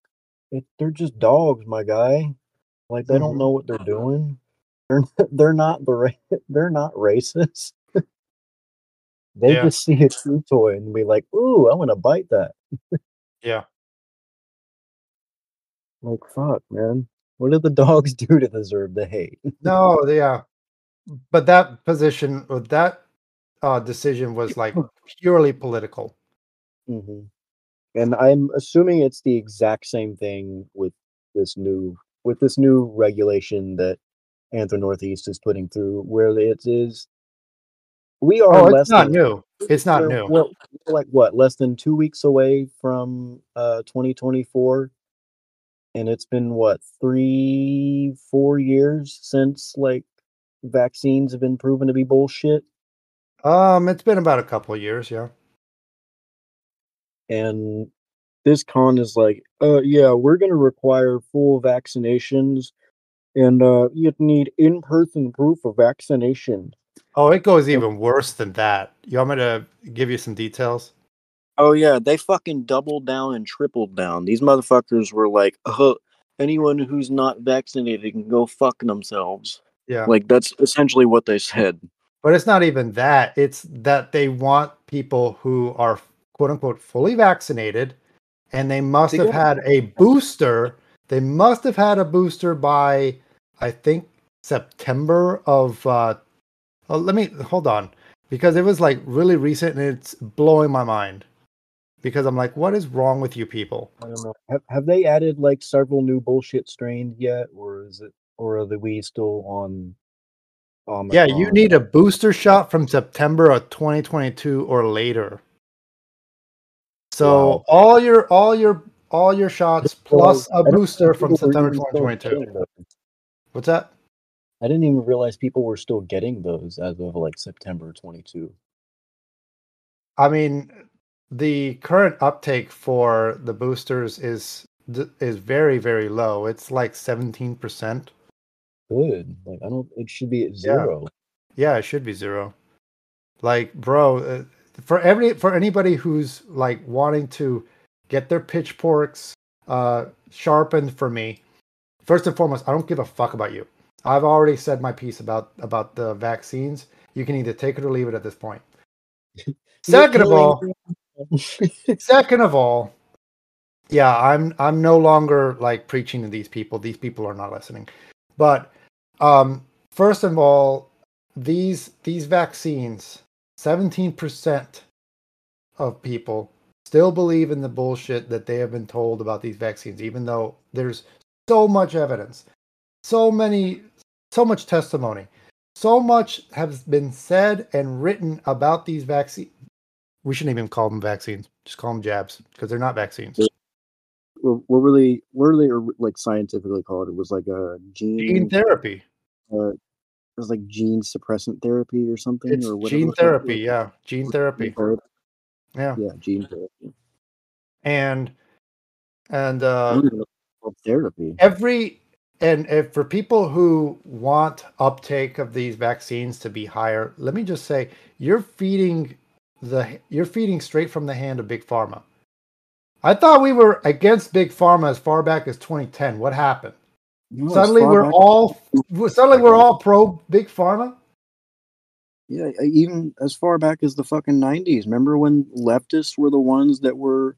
it, they're just dogs, my guy. Like they don't Mhm. know what they're doing. They're they're not the ra- they're not racist. they Yeah. just see a chew toy and be like, "Ooh, I want to bite that." Yeah. Like fuck, man. What did the dogs do to deserve the hate? No, yeah, but that position or that uh, decision was like purely political. hmm And I'm assuming it's the exact same thing with this new with this new regulation that Anthro Northeast is putting through, where it is. We are Oh, less it's not than new. It's not we're, new. we're we're like what less than two weeks away from uh 2024 and it's been what three four years since like vaccines have been proven to be bullshit Um, it's been about a couple of years, yeah. and this con is like uh yeah we're going to require full vaccinations and uh you'd need in-person proof of vaccination Oh, it goes even worse than that. You want me to give you some details? Oh yeah, they fucking doubled down and tripled down. These motherfuckers were like, uh, anyone who's not vaccinated can go fuck themselves. Yeah. Like that's essentially what they said. But it's not even that. It's that they want people who are quote unquote fully vaccinated and they must To have get- had a booster. They must have had a booster by, I think, September of. Uh, oh, let me hold on because it was like really recent and it's blowing my mind. Because I'm like, what is wrong with you people? i don't know have, have they added like several new bullshit strains yet or is it or are the we still on Oh yeah, you need a booster shot from September of 2022 or later. So Wow. all your all your all your shots plus Well, a I don't booster from September even 2022. What's that? I didn't even realize people were still getting those as of like September 22. I mean, the current uptake for the boosters is is very very low. It's like 17%. Good. Like I don't. It should be at Yeah. zero. Yeah, it should be zero. Like, bro, uh, for every for anybody who's like wanting to get their pitchforks uh sharpened for me, first and foremost, I don't give a fuck about you. I've already said my piece about about the vaccines. You can either take it or leave it at this point. Second of all, second of all, yeah, I'm I'm no longer like preaching to these people. These people are not listening. But um first of all, these these vaccines, 17% of people still believe in the bullshit that they have been told about these vaccines even though there's so much evidence. So many so much testimony. So much has been said and written about these vaccines. We shouldn't even call them vaccines. Just call them jabs because they're not vaccines. What were they? What were they like scientifically called? It was like a gene. Gene therapy. uh, it was like gene suppressant therapy or something. It's or whatever gene the fuck it therapy. Yeah, gene Gene therapy. therapy. Yeah, Yeah, gene therapy. and and uh, don't even know if it's called therapy. every and if for people who want uptake of these vaccines to be higher, let me just say you're feeding the you're feeding straight from the hand of big pharma. I thought we were against big pharma as far back as 2010. What happened? Suddenly we're all suddenly we're all pro big pharma. Yeah, even as far back as the fucking nineties. Remember when leftists were the ones that were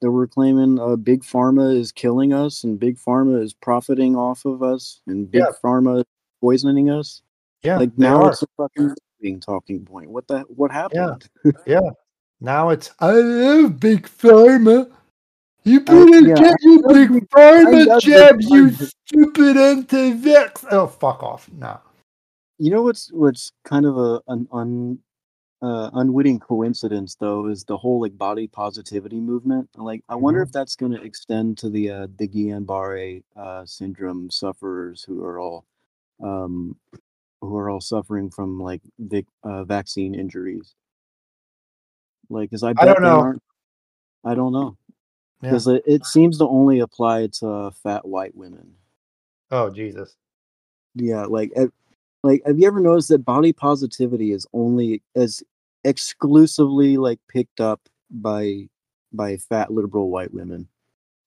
that were claiming uh, big pharma is killing us and big pharma is profiting off of us and big Yeah. pharma is poisoning us. Yeah, like now are. it's a fucking being talking point. What the what happened? Yeah. Now it's I love big pharma. You Uh, better yeah, get your big pharma jab, you stupid anti-vax. Oh, fuck off! No. You know what's what's kind of a an un uh, unwitting coincidence though is the whole like body positivity movement. Like I wonder Mhm. if that's going to extend to the uh, the Guillain-Barré uh, syndrome sufferers who are all um, who are all suffering from like vic- uh, vaccine injuries. Like, because I, bet don't know. I don't know Yeah. because it, it seems to only apply to fat white women. Oh Jesus. Yeah, like like have you ever noticed that body positivity is only as exclusively like picked up by by fat liberal white women?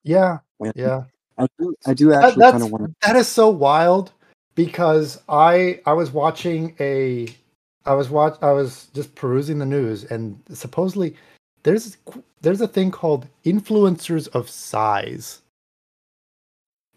Yeah. And Yeah. I do, I do actually kind of want to. that is so wild because I I was watching a I was watch I was just perusing the news and supposedly there's there's a thing called influencers of size.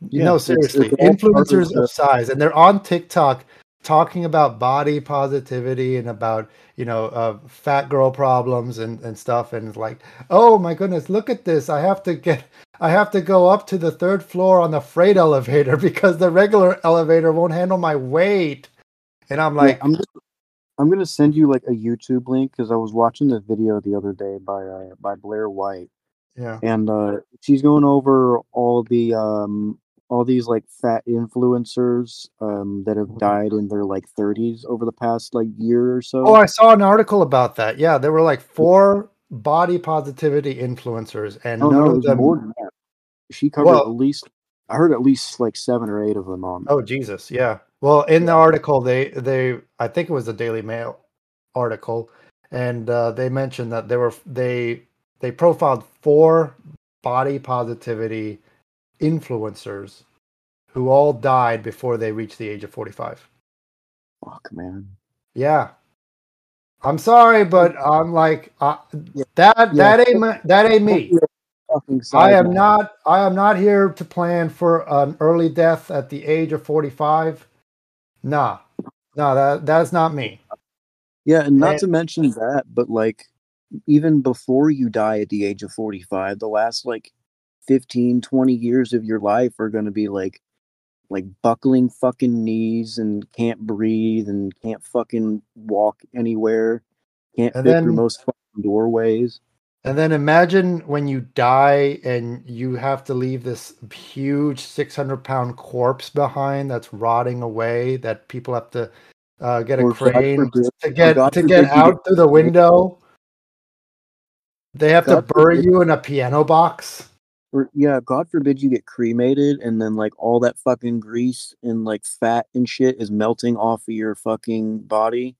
Yeah, no, seriously, it's of influencers of size, and they're on TikTok talking about body positivity and about you know uh, fat girl problems and and stuff, and it's like, oh my goodness, look at this! I have to get, I have to go up to the third floor on the freight elevator because the regular elevator won't handle my weight, and I'm Yeah, like, I'm just, I'm gonna send you like a YouTube link because I was watching the video the other day by uh, by Blair White, yeah, and uh, she's going over all the um all these like fat influencers um that have died in their like 30s over the past like year or so. oh, I saw an article about that. Yeah, there were like four body positivity influencers, and oh none no, of them. more than that. She covered Well- at least I heard at least like seven or eight of them on. Oh Jesus, yeah. Well, in the article, they they I think it was a Daily Mail article, and uh, they mentioned that they were they they profiled four body positivity influencers who all died before they reached the age of forty five. Fuck man. Yeah, I'm sorry, but I'm like uh, Yeah. that Yeah. that ain't my, that ain't me. I am note. not. I am not here to plan for an early death at the age of forty-five. Nah, no, that that's not me. Yeah, and not And- to mention that, but like even before you die at the age of 45, the last like 15, 20 years of your life are going to be like like buckling fucking knees and can't breathe and can't fucking walk anywhere, can't fit then- through most fucking doorways. And then imagine when you die and you have to leave this huge six-hundred-pound corpse behind that's rotting away. That people have to uh, get a Or God crane forbid- to get to get out through the window. They have to bury forbid- you in a piano box. Or yeah, God forbid you get cremated and then like all that fucking grease and like fat and shit is melting off of your fucking body.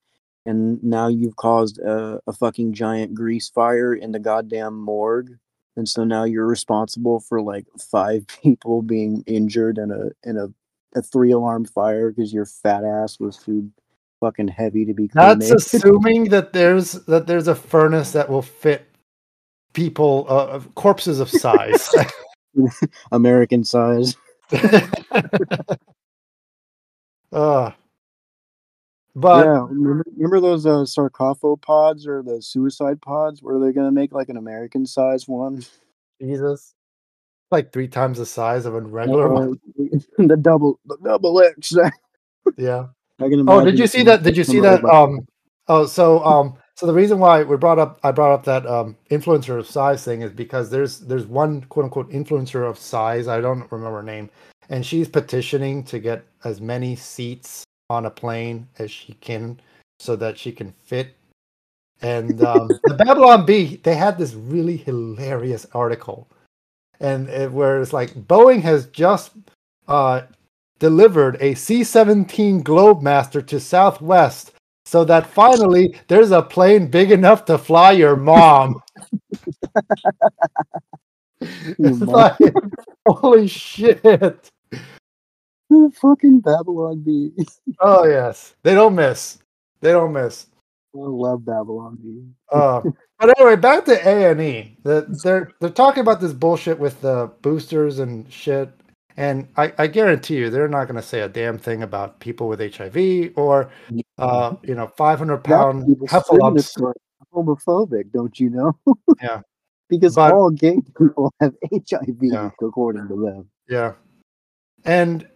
And now you've caused a, a fucking giant grease fire in the goddamn morgue. And so now you're responsible for like five people being injured in a in a, a three alarm fire because your fat ass was too fucking heavy to be That's assuming that there's that there's a furnace that will fit people uh, of corpses of size. American size. uh, but yeah, remember, remember those uh, sarcophopods or the suicide pods? Were they're gonna make like an American size one? Jesus, like three times the size of a regular one. Uh, the double, the double X. I Yeah. can Oh, did you see that? Did you see that? Um. Oh, so um. So the reason why we brought up I brought up that um influencer of size thing is because there's there's one quote unquote influencer of size I don't remember her name, and she's petitioning to get as many seats on a plane as she can so that she can fit. And um, the Babylon Bee they had this really hilarious article, and it, where it's like Boeing has just uh delivered a C-17 Globemaster to Southwest so that finally there's a plane big enough to fly your mom. It's like, holy shit. Fucking Babylon Bee. Oh yes. They don't miss. They don't miss. I love Babylon Bee. Uh, but anyway, back to A and E. The- They're they're talking about this bullshit with the boosters and shit, and I, I guarantee you they're not going to say a damn thing about people with HIV or uh, you know 500 pound heffalumps. homophobic, don't you know? Yeah. because But- all gay people have HIV, Yeah. according to them. Yeah. And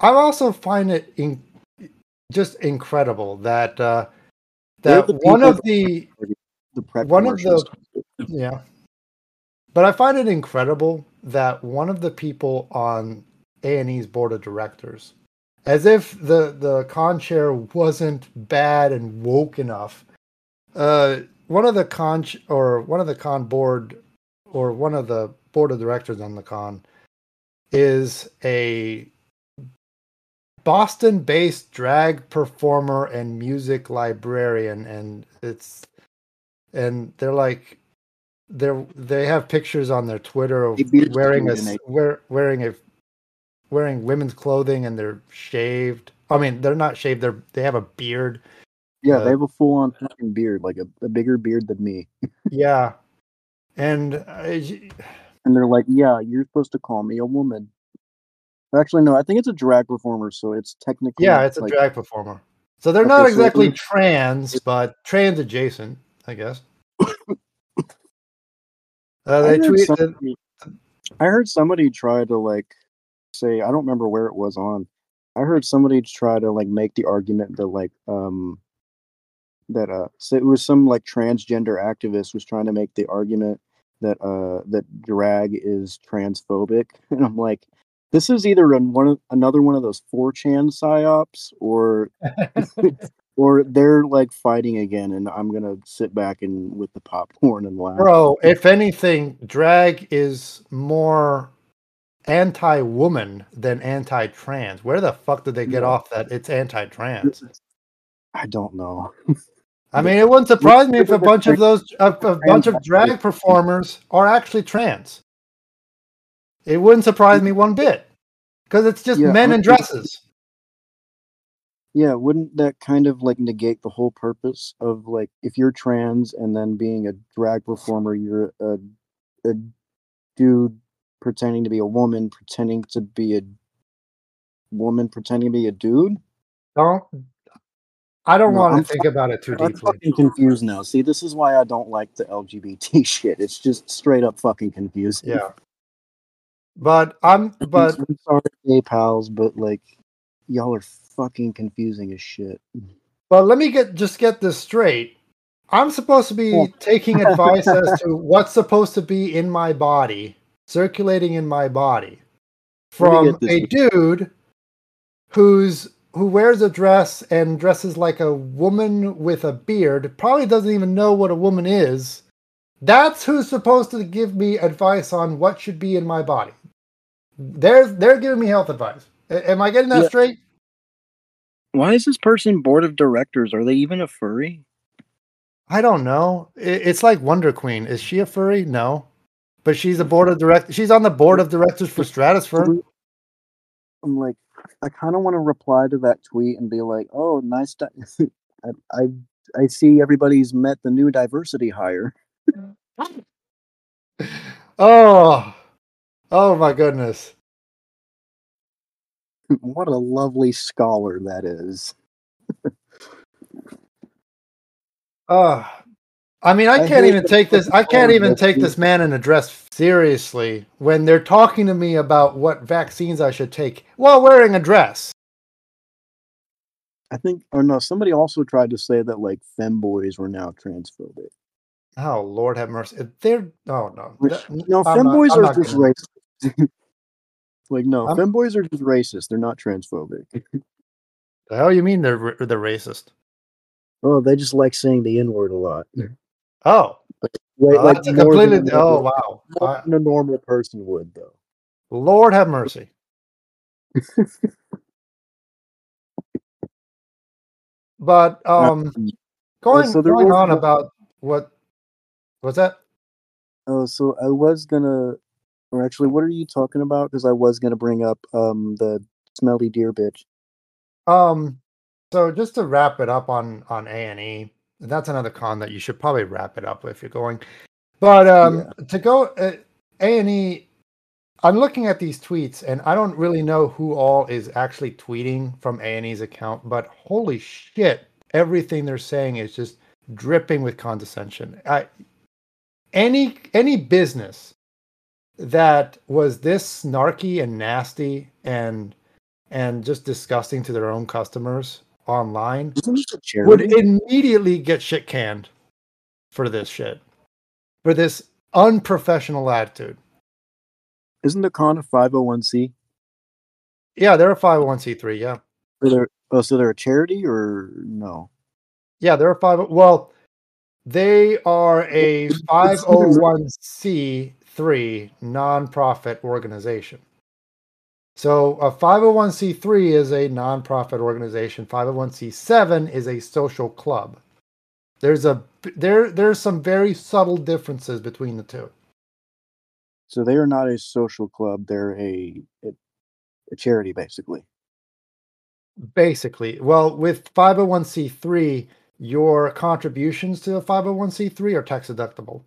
I also find it in, just incredible that uh, that one of the The One of the- yeah. But I find it incredible that one of the people on A and E's board of directors, as if the the con chair wasn't bad and woke enough, uh, one of the con ch- or one of the con board or one of the board of directors on the con is a Boston-based drag performer and music librarian, and it's and they're like they're they have pictures on their Twitter of wearing a wear, wearing a wearing women's clothing and they're shaved. I mean, they're not shaved. They're they have a beard. Yeah, Uh, they have a full on fucking beard, like a, a bigger beard than me. Yeah, and I, And they're like, Yeah, you're supposed to call me a woman. Actually, no. I think it's a drag performer, so it's technically Yeah, it's a like, drag performer. So they're Okay, not so exactly it- trans, but trans adjacent, I guess. Uh, I heard somebody- I heard somebody try to like say I don't remember where it was on. I heard somebody try to like make the argument that like um that uh so it was some like transgender activist was trying to make the argument that uh that drag is transphobic and I'm like this is either an, one of, another one of those 4chan psyops or or they're like fighting again and I'm to sit back and with the popcorn and laugh. Bro, if anything, drag is more anti-woman than anti-trans. Where the fuck did they get Yeah. off that it's anti-trans? I don't know. I mean, it wouldn't surprise me if a bunch of those a, a bunch of drag performers are actually trans. It wouldn't surprise me one bit because it's just Yeah, men in dresses. Yeah, wouldn't that kind of like negate the whole purpose of like if you're trans and then being a drag performer, you're a a dude pretending to be a woman, pretending to be a woman, pretending to be a dude? Don't. I don't No, want I'm to think about it too I'm deeply. fucking confused now. See, this is why I don't like the LGBT shit. It's just straight up fucking confusing. Yeah. But I'm but I'm sorry, gay pals, but like y'all are fucking confusing as shit. but let me get just get this straight. I'm supposed to be taking advice as to what's supposed to be in my body, circulating in my body from a dude who's who wears a dress and dresses like a woman with a beard, probably doesn't even know what a woman is. That's who's supposed to give me advice on what should be in my body. They're they're giving me health advice. Am I getting that Yeah. straight? Why is this person board of directors? Are they even a furry? I don't know. It's like Wonder Queen. Is she a furry? No, but she's a board of direct. She's on the board of directors for Stratusfur. I'm like, I kind of want to reply to that tweet and be like, "Oh, nice. Di- I, I I see everybody's met the new diversity hire. Oh, oh my goodness. what a lovely scholar that is." Uh, I mean, I can't even take this. I can't even take this man in a dress seriously when they're talking to me about what vaccines I should take while wearing a dress. I think, or no, somebody also tried to say that like femboys were now transphobic. Oh Lord, have mercy. They're oh no, Which- No, I'm not- femboys are just racist. like, no, I'm- femboys are just racist. They're not transphobic. The hell you mean they're they're racist? Oh, they just like saying the N word a lot. Oh, Wait, well, like that's a more than completely. Oh wow. more than a normal person would, though. Lord have mercy. but um, going so going on about what was that? Oh, so I was gonna, or actually, what are you talking about? Because I was gonna bring up um the smelly deer bitch. Um, so just to wrap it up on on A and E, that's another con that you should probably wrap it up if you're going. But um, to go A and E, I'm looking at these tweets and I don't really know who all is actually tweeting from A and E's account, but holy shit, everything they're saying is just dripping with condescension. I, any any business that was this snarky and nasty and and just disgusting to their own customers online Isn't this a would immediately get shit canned for this shit for this unprofessional attitude Isn't the con a five hundred one c? yeah they're a 501c3 yeah they're oh, so they're a charity or no? yeah they're a 5 well they are a 501c3 nonprofit organization. So uh, a 501c3 is a nonprofit organization. 501c7 is a social club. There's a there there's some very subtle differences between the two. So they are not a social club. They're a a, a charity, basically. basically. Well with 501c3 your contributions to a 501c3 are tax deductible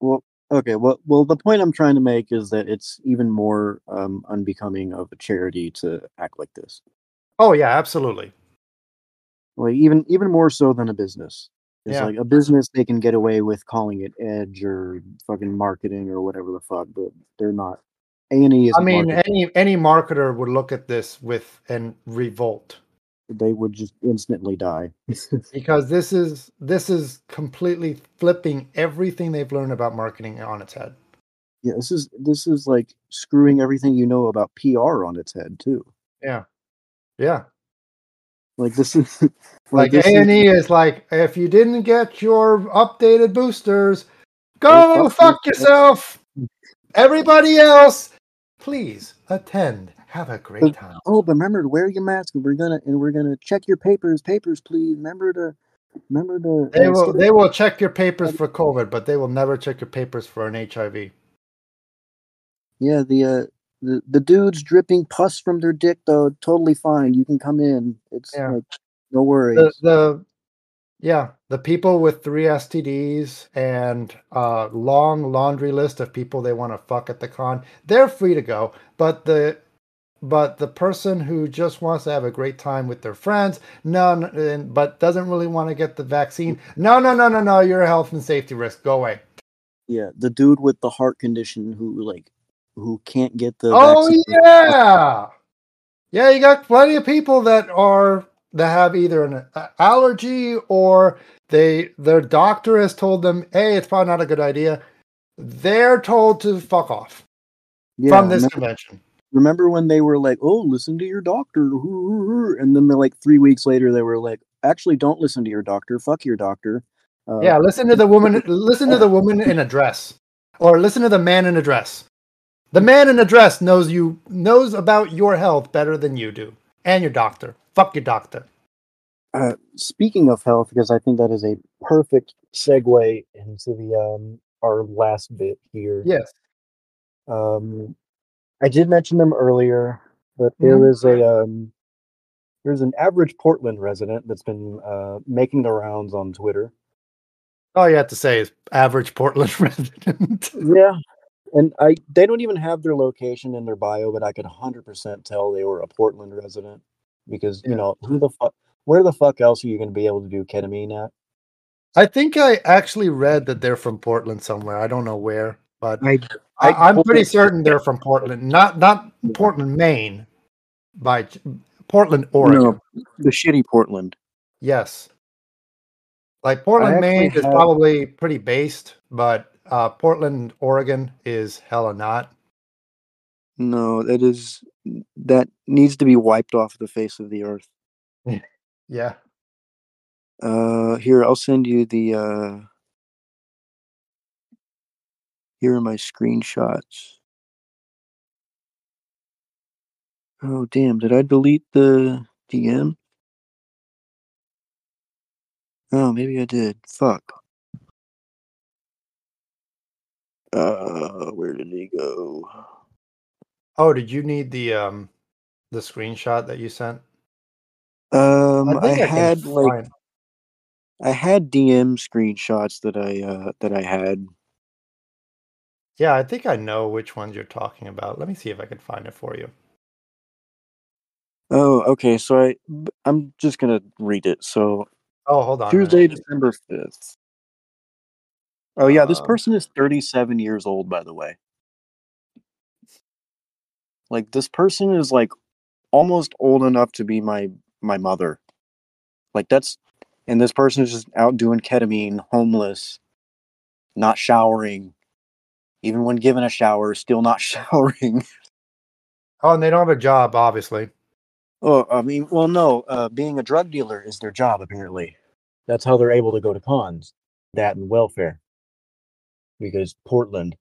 Well, Okay, well, well, the point I'm trying to make is that it's even more um, unbecoming of a charity to act like this. Oh yeah, absolutely. Like even even more so than a business. It's Yeah. like a business they can get away with calling it edge or fucking marketing or whatever the fuck, but they're not. A and E is. I mean, any any marketer would look at this with and revolt they would just instantly die. because this is this is completely flipping everything they've learned about marketing on its head. yeah, this is this is like screwing everything you know about PR on its head too. Yeah, yeah. Like this is Like this A and E is like, if you didn't get your updated boosters, go Go fuck fuck yourself. Everybody else, please attend. Have a great time. Oh, but remember to wear your mask, and we're gonna and we're gonna check your papers, papers, please. Remember to, remember to. They uh, will they will check your papers for COVID, but they will never check your papers for an HIV. yeah, the uh, the the dudes dripping pus from their dick though, totally fine. You can come in. It's Yeah. like no worries. The the yeah, the people with three STDs and a long laundry list of people they want to fuck at the con, they're free to go. But the but the person who just wants to have a great time with their friends, no, no but doesn't really want to get the vaccine, no, no, no, no, no, you're a health and safety risk. Go away. yeah, the dude with the heart condition who like who can't get the. Oh vaccine. yeah, yeah. You got plenty of people that are that have either an uh, allergy or they their doctor has told them, hey, it's probably not a good idea. They're told to fuck off yeah, from this remember, convention. Remember when they were like, "Oh, listen to your doctor," hoo, hoo, hoo," and then they're like three weeks later, they were like, "Actually, don't listen to your doctor. Fuck your doctor." Uh, Yeah, listen to the woman. Listen to the woman in a dress, or listen to the man in a dress. The man in a dress knows you knows about your health better than you do, and your doctor. Fuck your doctor. Uh, speaking of health, because I think that is a Perfect segue into the um our last bit here. Yes. Um, I did mention them earlier, but there Mhm. is a um, there's an average Portland resident that's been uh, making the rounds on Twitter. All you have to say is average Portland resident. Yeah, and I they don't even have their location in their bio, but I could 100% tell they were a Portland resident because you know who the fuck, where the fuck else are you going to be able to do ketamine at? I think I actually read that they're from Portland somewhere. I don't know where, but I, I, I I'm pretty certain they're from Portland, not not Portland, Maine, by Portland, Oregon. no, the shitty Portland. Yes, like Portland, actually Maine is probably pretty based, but uh, Portland, Oregon is hella not. No, that is that needs to be wiped off the face of the earth. Yeah, Uh, here I'll send you the. uh Here are my screenshots. Oh damn! Did I delete the DM? Oh, maybe I did. Fuck. Uh, where did he go? Oh, did you need the um the screenshot that you sent? Um, I, think can had like I had DM screenshots that I uh that I had. Yeah, I think I know which ones you're talking about. Let me see if I can find it for you. Oh, okay. So I, I'm just gonna read it. So Oh, hold on. a minute. Tuesday, December fifth. Oh yeah, this Um, person is 37 years old, by the way. Like this person is like almost old enough to be my my mother. Like that's and this person is just out doing ketamine, homeless, not showering. Even when given a shower, still not showering. Oh, and they don't have a job, obviously. Oh, I mean, well, no. Uh, being a drug dealer is their job, apparently. That's how they're able to go to cons. That and welfare. Because Portland.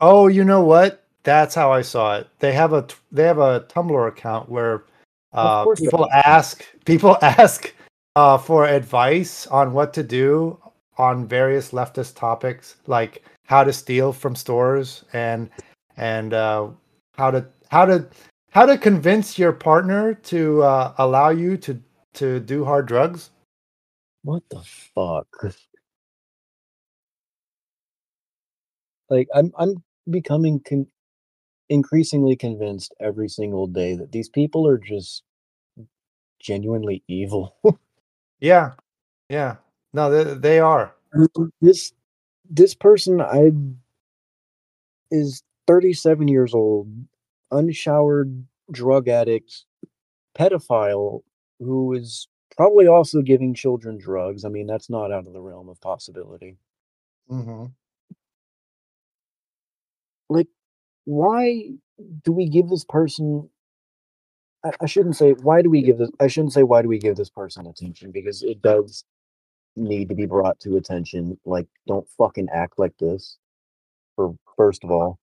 Oh, you know what? That's how I saw it. They have a t- they have a Tumblr account where uh, people ask people ask uh, for advice on what to do on various leftist topics, like how to steal from stores and and uh, how to how to how to convince your partner to uh, allow you to to do hard drugs. What the fuck? like I'm I'm becoming con- increasingly convinced every single day that these people are just genuinely evil. Yeah, yeah. No, they, they are. this this person I is 37 years old, unshowered drug addict, pedophile who is probably also giving children drugs. I mean, that's not out of the realm of possibility. hmm Like, why do we give this person? I, I shouldn't say why do we give this. I shouldn't say why do we give this person attention because it does need to be brought to attention. Like, don't fucking act like this. For first of all,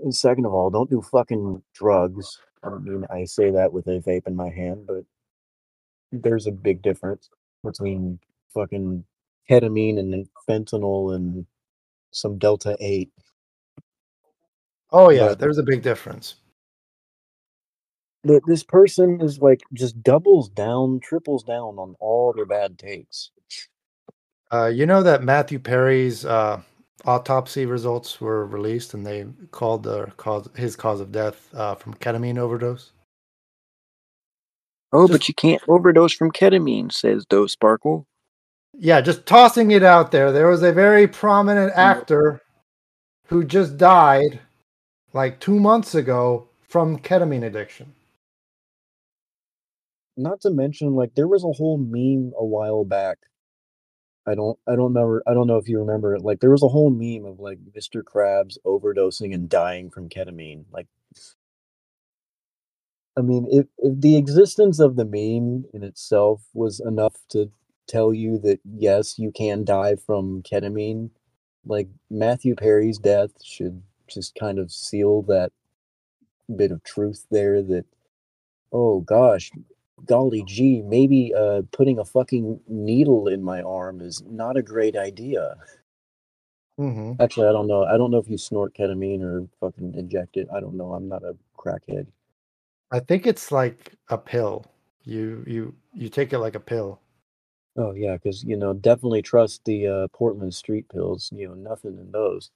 and second of all, don't do fucking drugs. I don't mean I say that with a vape in my hand, but there's a big difference between fucking ketamine and fentanyl and some delta 8 Oh yeah, But- there's a big difference. Th- this person is like just doubles down triples down on all their bad takes Uh, you know that Matthew Perry's uh, autopsy results were released, and they called the cause his cause of death uh, from ketamine overdose. Oh, Just- but you can't overdose from ketamine, says Doe Sparkle. Yeah, just tossing it out there. There was a very prominent actor who just died like two months ago from ketamine addiction. Not to mention like there was a whole meme a while back. I don't i don't remember i don't know if you remember it like there was a whole meme of like mr krabs overdosing and dying from ketamine like i mean if, if the existence of the meme in itself was enough to tell you that yes you can die from ketamine like matthew perry's death should just kind of seal that bit of truth there that oh gosh golly gee, maybe uh, putting a fucking needle in my arm is not a great idea. hmm Actually, I don't know. I don't know if you snort ketamine or fucking inject it. I don't know. I'm not a crackhead. I think it's like a pill. You you you take it like a pill. Oh yeah, because you know, definitely trust the uh, Portland street pills. You know, nothing in those.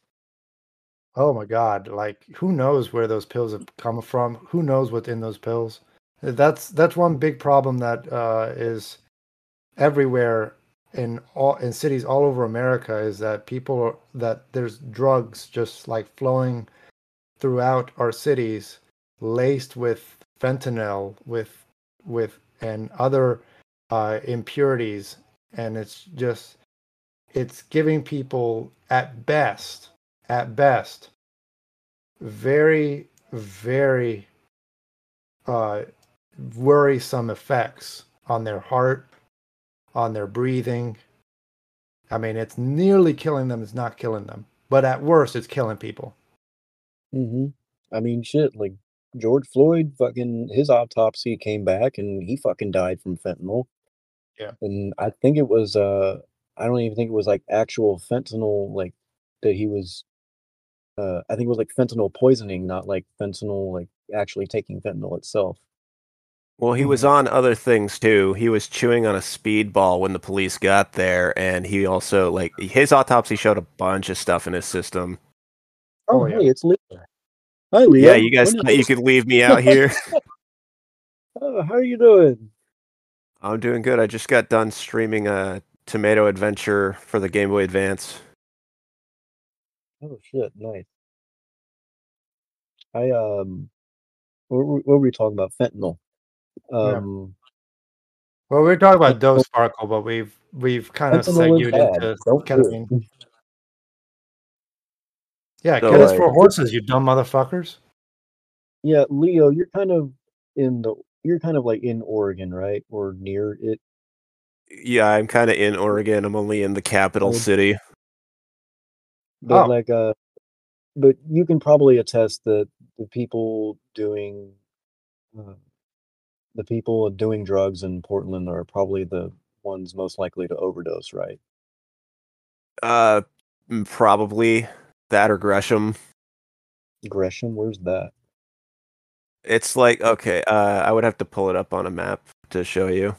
Oh my god! Like who knows where those pills have come from? Who knows what's in those pills? That's that's one big problem that uh, is everywhere in all in cities all over America is that people that there's drugs just like flowing throughout our cities, laced with fentanyl, with with and other uh, impurities, and it's just it's giving people at best at best very very uh, worrisome effects on their heart on their breathing i mean it's nearly killing them it's not killing them but at worst it's killing people Mm-hmm. I mean, shit. Like George Floyd, fucking his autopsy came back and he fucking died from fentanyl. Yeah. And I think it was. uh I don't even think it was like actual fentanyl, like that he was. Uh, I think it was like fentanyl poisoning, not like fentanyl, like actually taking fentanyl itself. Well, he was on other things too. He was chewing on a speedball when the police got there, and he also like his autopsy showed a bunch of stuff in his system. Oh, Oh, yeah. hey, it's Leo. Hi, Leo. Yeah, you guys thought you could leave me out here. Oh, how are you doing? I'm doing good. I just got done streaming a Tomato Adventure for the Game Boy Advance. Oh shit, nice. I um, what, what were we talking about? Fentanyl. Yeah. Um, well we're talking about dose sparkle but we've we've kind of segued into Don't do yeah So, get us like- for horses you dumb motherfuckers Yeah, Leo, you're kind of in the you're kind of like in Oregon, right? Or near it. Yeah, I'm kind of in Oregon. I'm only in the capital Oh. city. But Oh. like uh but you can probably attest that the people doing uh, the people doing drugs in Portland are probably the ones most likely to overdose, right? Uh, probably that or Gresham. Gresham, where's that? It's like okay. Uh, I would have to pull it up on a map to show you.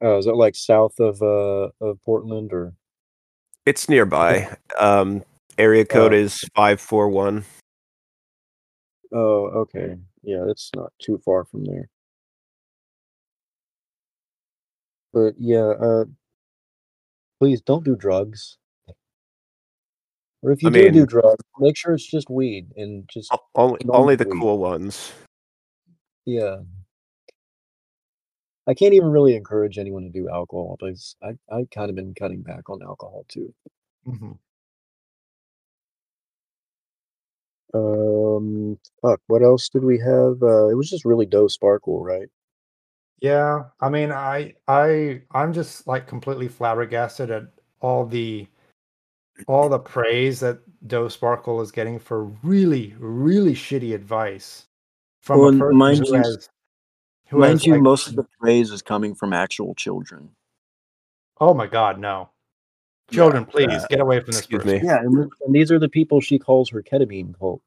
Oh, is it like south of uh of Portland or It's nearby. Um, area code is five four one. Oh, okay. Yeah, it's not too far from there. But yeah, uh, please don't do drugs. Or if you I do do drugs, make sure it's just weed and just Only only the weed. cool ones. yeah. I can't even really encourage anyone to do alcohol because I I kind of been cutting back on alcohol too. Mhm. Um, fuck. What else did we have? Uh, it was just really Doe Sparkle, right? Yeah, I mean, I I I'm just like completely flabbergasted at all the all the praise that Doe Sparkle is getting for really really shitty advice from Well, a person mind who you- has who Mind has you, like, most of the praise is coming from actual children. oh my god, no. Children, please uh, get away from this excuse person. me. Yeah, and, and these are the people she calls her ketamine cult.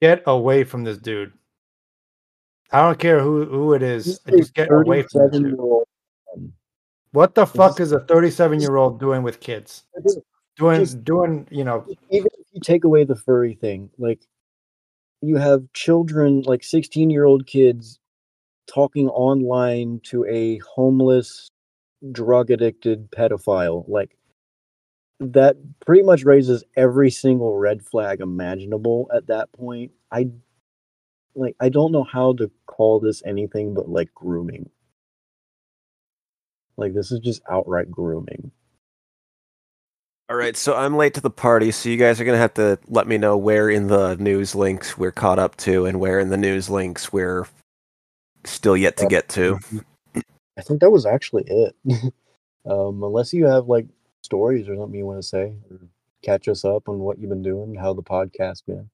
Get away from this dude. I don't care who who it is. He's a Just get away from this dude. year old man. What the fuck is- is a 37 year old doing with kids? Doing Just- doing, you know, even if you take away the furry thing, like you have children, like 16 year old kids talking online to a homeless, drug addicted pedophile. Like that pretty much raises every single red flag imaginable at that point. I like I don't know how to call this anything but like grooming. Like this is just outright grooming. All right, so I'm late to the party, so you guys are gonna have to let me know where in the news links we're caught up to, and where in the news links we're still yet to get to. Mm-hmm. I think that was actually it. um, unless you have like stories or something you want to say, or catch us up on what you've been doing, how the podcast been.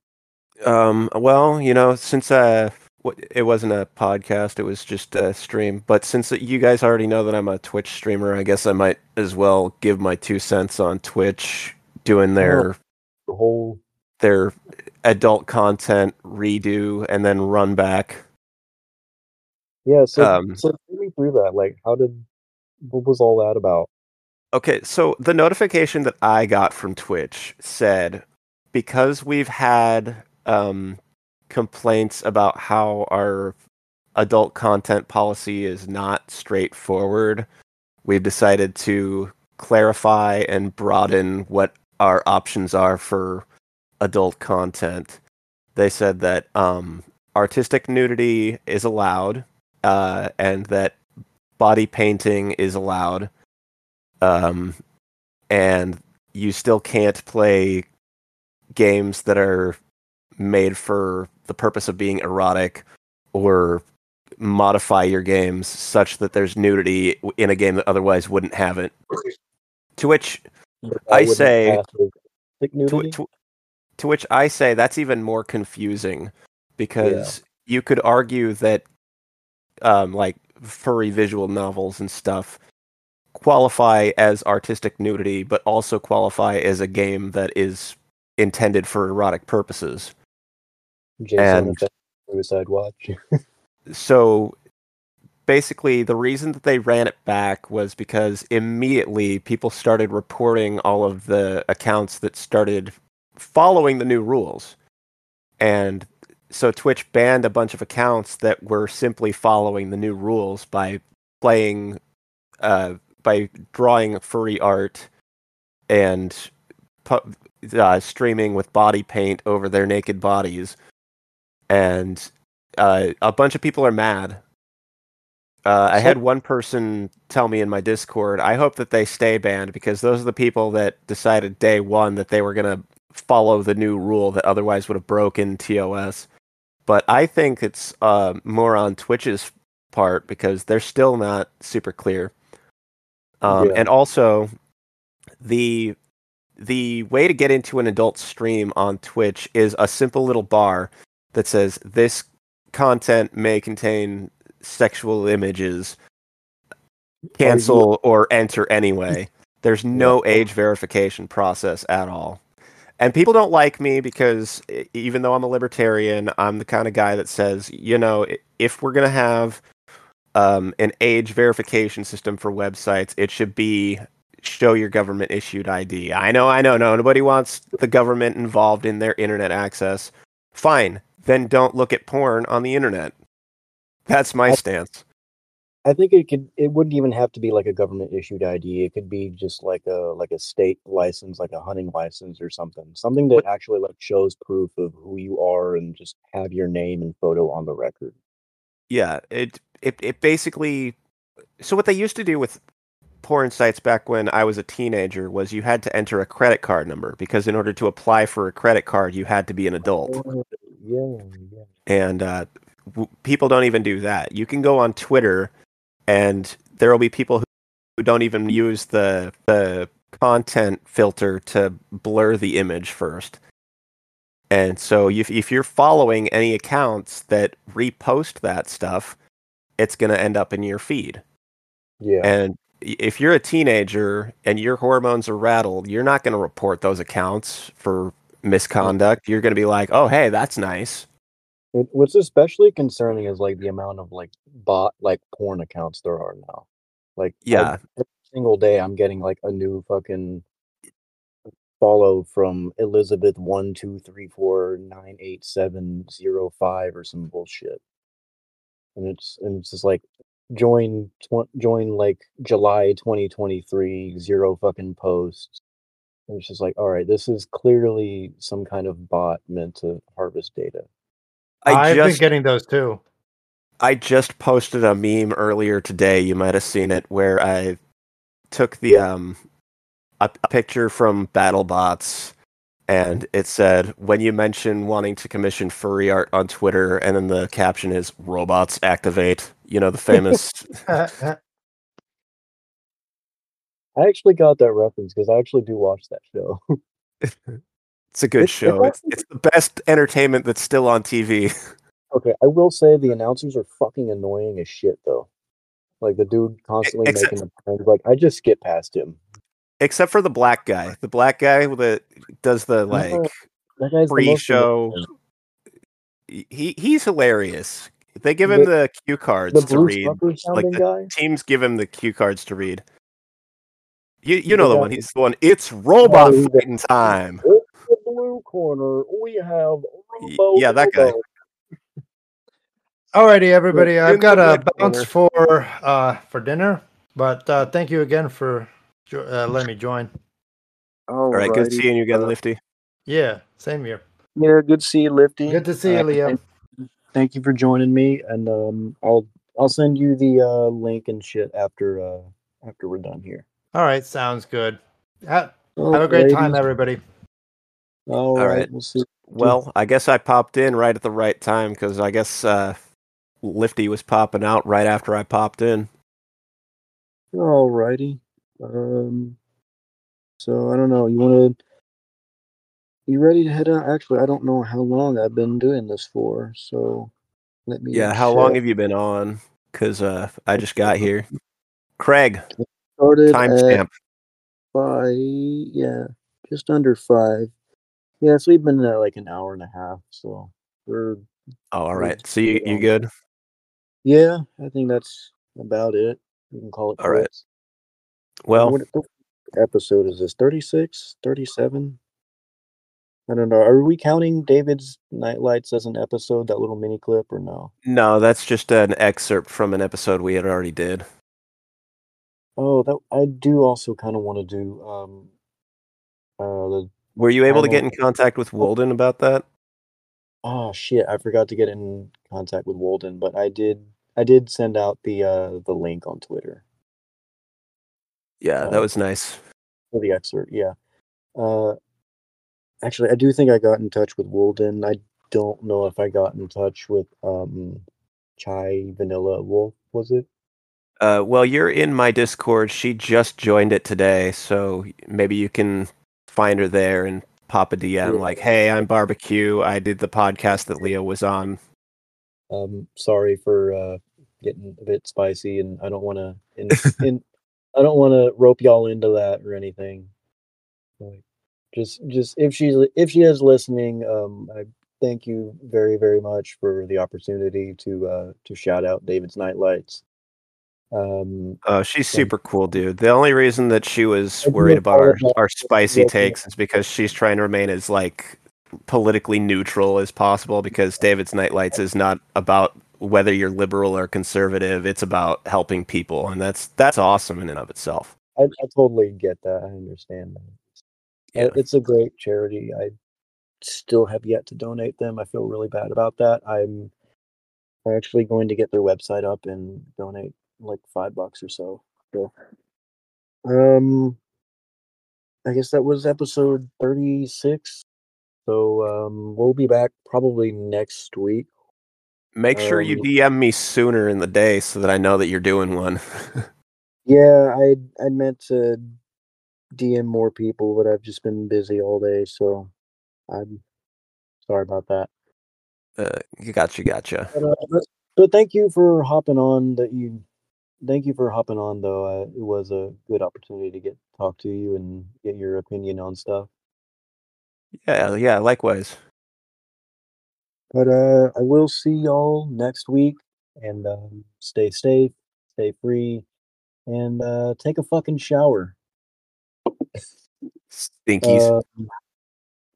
Um, well, you know, since uh, what- it wasn't a podcast, it was just a stream. But since you guys already know that I'm a Twitch streamer, I guess I might as well give my two cents on Twitch doing their The whole their adult content redo and then run back. Yeah. So Um, so take me through that. Like, how did what was all that about? Okay, so the notification that I got from Twitch said because we've had um, complaints about how our adult content policy is not straightforward, we've decided to clarify and broaden what our options are for adult content. They said that um, artistic nudity is allowed uh, and that body painting is allowed. Um, and you still can't play games that are made for the purpose of being erotic or modify your games such that there's nudity in a game that otherwise wouldn't have it. To which That I say- pass with thick to, to, to which I say that's even more confusing because you could argue that um, like furry visual novels and stuff qualify as artistic nudity, but also qualify as a game that is intended for erotic purposes. Jason and- Suicide Watch. So basically, the reason that they ran it back was because immediately people started reporting all of the accounts that started following the new rules. And so Twitch banned a bunch of accounts that were simply following the new rules by playing, uh, by drawing furry art and pu- uh, streaming with body paint over their naked bodies. And uh, a bunch of people are mad. Uh, I had one person tell me in my Discord, I hope that they stay banned because those are the people that decided day one that they were going to follow the new rule that otherwise would have broken TOS. But I think it's uh, more on Twitch's part because they're still not super clear. Um, Yeah. And also, the the way to get into an adult stream on Twitch is a simple little bar that says this content may contain sexual images. Cancel or enter anyway. There's no age verification process at all. And people don't like me because even though I'm a libertarian, I'm the kind of guy that says, you know, if we're going to have um, an age verification system for websites, it should be show your government issued ID. I know, I know, no, nobody wants the government involved in their internet access. Fine, then don't look at porn on the internet. That's my stance. I think it could. It wouldn't even have to be like a government issued ID. It could be just like a like a state license, like a hunting license or something. Something that What- actually like shows proof of who you are and just have your name and photo on the record. Yeah, it it it basically so what they used to do with porn sites back when I was a teenager was you had to enter a credit card number because in order to apply for a credit card you had to be an adult. Oh, Yeah, yeah. and uh, w- people don't even do that. You can go on Twitter, and there will be people who, who don't even use the the content filter to blur the image first. And so, if if you're following any accounts that repost that stuff, it's going to end up in your feed. Yeah. And if you're a teenager and your hormones are rattled, you're not going to report those accounts for misconduct. You're going to be like, "Oh, hey, that's nice." It, what's especially concerning is like the amount of like bot like porn accounts there are now. Like Yeah. every single day I'm getting like a new fucking follow from Elizabeth one two three four nine eight seven zero five or some bullshit. And it's and it's just like join tw- join like July twenty twenty three zero fucking posts. And it's just like, all right, this is clearly some kind of bot meant to harvest data. I I've just been getting those too. I just posted a meme earlier today. You might have seen it where I took the um a, a picture from BattleBots and it said when you mention wanting to commission furry art on Twitter and then the caption is robots activate. You know the famous I actually got that reference because I actually do watch that show. It's a good It's- show. It's, it's the best entertainment that's still on TV. okay, I will say the announcers are fucking annoying as shit though. Like the dude constantly except- making the. Like I just skip past him. Except for the black guy. The black guy that does the like That guy's the pre-show. annoying. He he's hilarious. They give him the cue cards The to Bruce read. Like the guy. teams give him the cue cards to read. You you know The the one. He's the one. It's robot the- fighting time. In the blue corner, we have Robo yeah, that guy. Robo. Alrighty, everybody. I've got a bounce for uh for dinner, but uh thank you again for jo- uh, letting me join. All All right, good seeing you again, uh, Lifty. Yeah, same here. Yeah, good to see you, Lifty. Good to see you, Uh, Leo. thank- Thank you for joining me, and um, I'll I'll send you the uh, link and shit after uh, after we're done here. All right, sounds good. Ha- have a great time, everybody. All All right, right. we'll see. Well, I guess I popped in right at the right time because I guess uh, Lifty was popping out right after I popped in. Alrighty. Um. So I don't know. You want to? You ready to head out? Actually, I don't know how long I've been doing this for. So let me. Yeah, how long have you been on? Because uh, I just got here. Craig, started? Timestamp. five. Yeah, just under five. Yeah, so we've been at like an hour and a half. So we're Oh, all right. So you you good? Yeah, I think that's about it. We can call it All right. Well, what, what episode is this? 36? 37? I don't know. Are we counting David's Nightlights as an episode, that little mini clip, or no? no, that's just an excerpt from an episode we had already did. Oh, that I do also kind of want to do. Um, uh, the Were you able to get in contact with Walden about that? oh shit, I forgot to get in contact with Walden, but I did. I did send out the uh the link on Twitter Yeah, that Oh. was nice. for the excerpt. Yeah. Uh, actually, I do think I got in touch with Walden. I don't know if I got in touch with um, Chai Vanilla Wolf. Was it? Uh, well, you're in my Discord. She just joined it today, so maybe you can find her there and pop a DM Yeah. like, "Hey, I'm Barbecue. I did the podcast that Leo was on." Um, sorry for uh, getting a bit spicy, and I don't want to. In, in, I don't want to rope y'all into that or anything. Like, just, just if she's if she is listening, um, I thank you very very much for the opportunity to uh to shout out David's Nightlights. Um, Oh, she's super cool, dude. The only reason that she was worried about our, our spicy takes is because she's trying to remain as like politically neutral as possible because David's Nightlights is not about whether you're liberal or conservative. It's about helping people, and that's that's awesome in and of itself. I, I totally get that. I understand that. Yeah. It's a great charity. I still have yet to donate them. I feel really bad about that. I'm actually going to get their website up and donate like five bucks or so. So, um, I guess that was episode 36. So, um, we'll be back probably next week. Make sure you Um, DM me sooner in the day so that I know that you're doing one. Yeah, I I meant to DM more people, but I've just been busy all day, so I'm sorry about that. uh, you gotcha, gotcha. But, uh, but, but thank you for hopping on. That you, thank you for hopping on. Though uh, it was a good opportunity to get talk to you and get your opinion on stuff. Yeah, yeah. Likewise. But uh, I will see y'all next week, and um, stay safe, stay free, and uh, take a fucking shower. Stinkies. Um,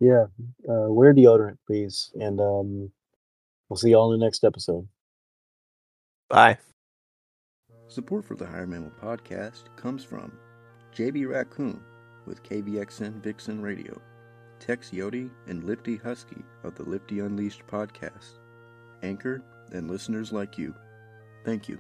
yeah, uh, wear deodorant, please, and um, we'll see y'all in the next episode. Bye. Support for the Higher Mammal podcast comes from JB Raccoon with KVXN Vixen Radio, Tex Yodi and Lifty Husky of the Lifty Unleashed podcast, Anchor, and listeners like you. Thank you.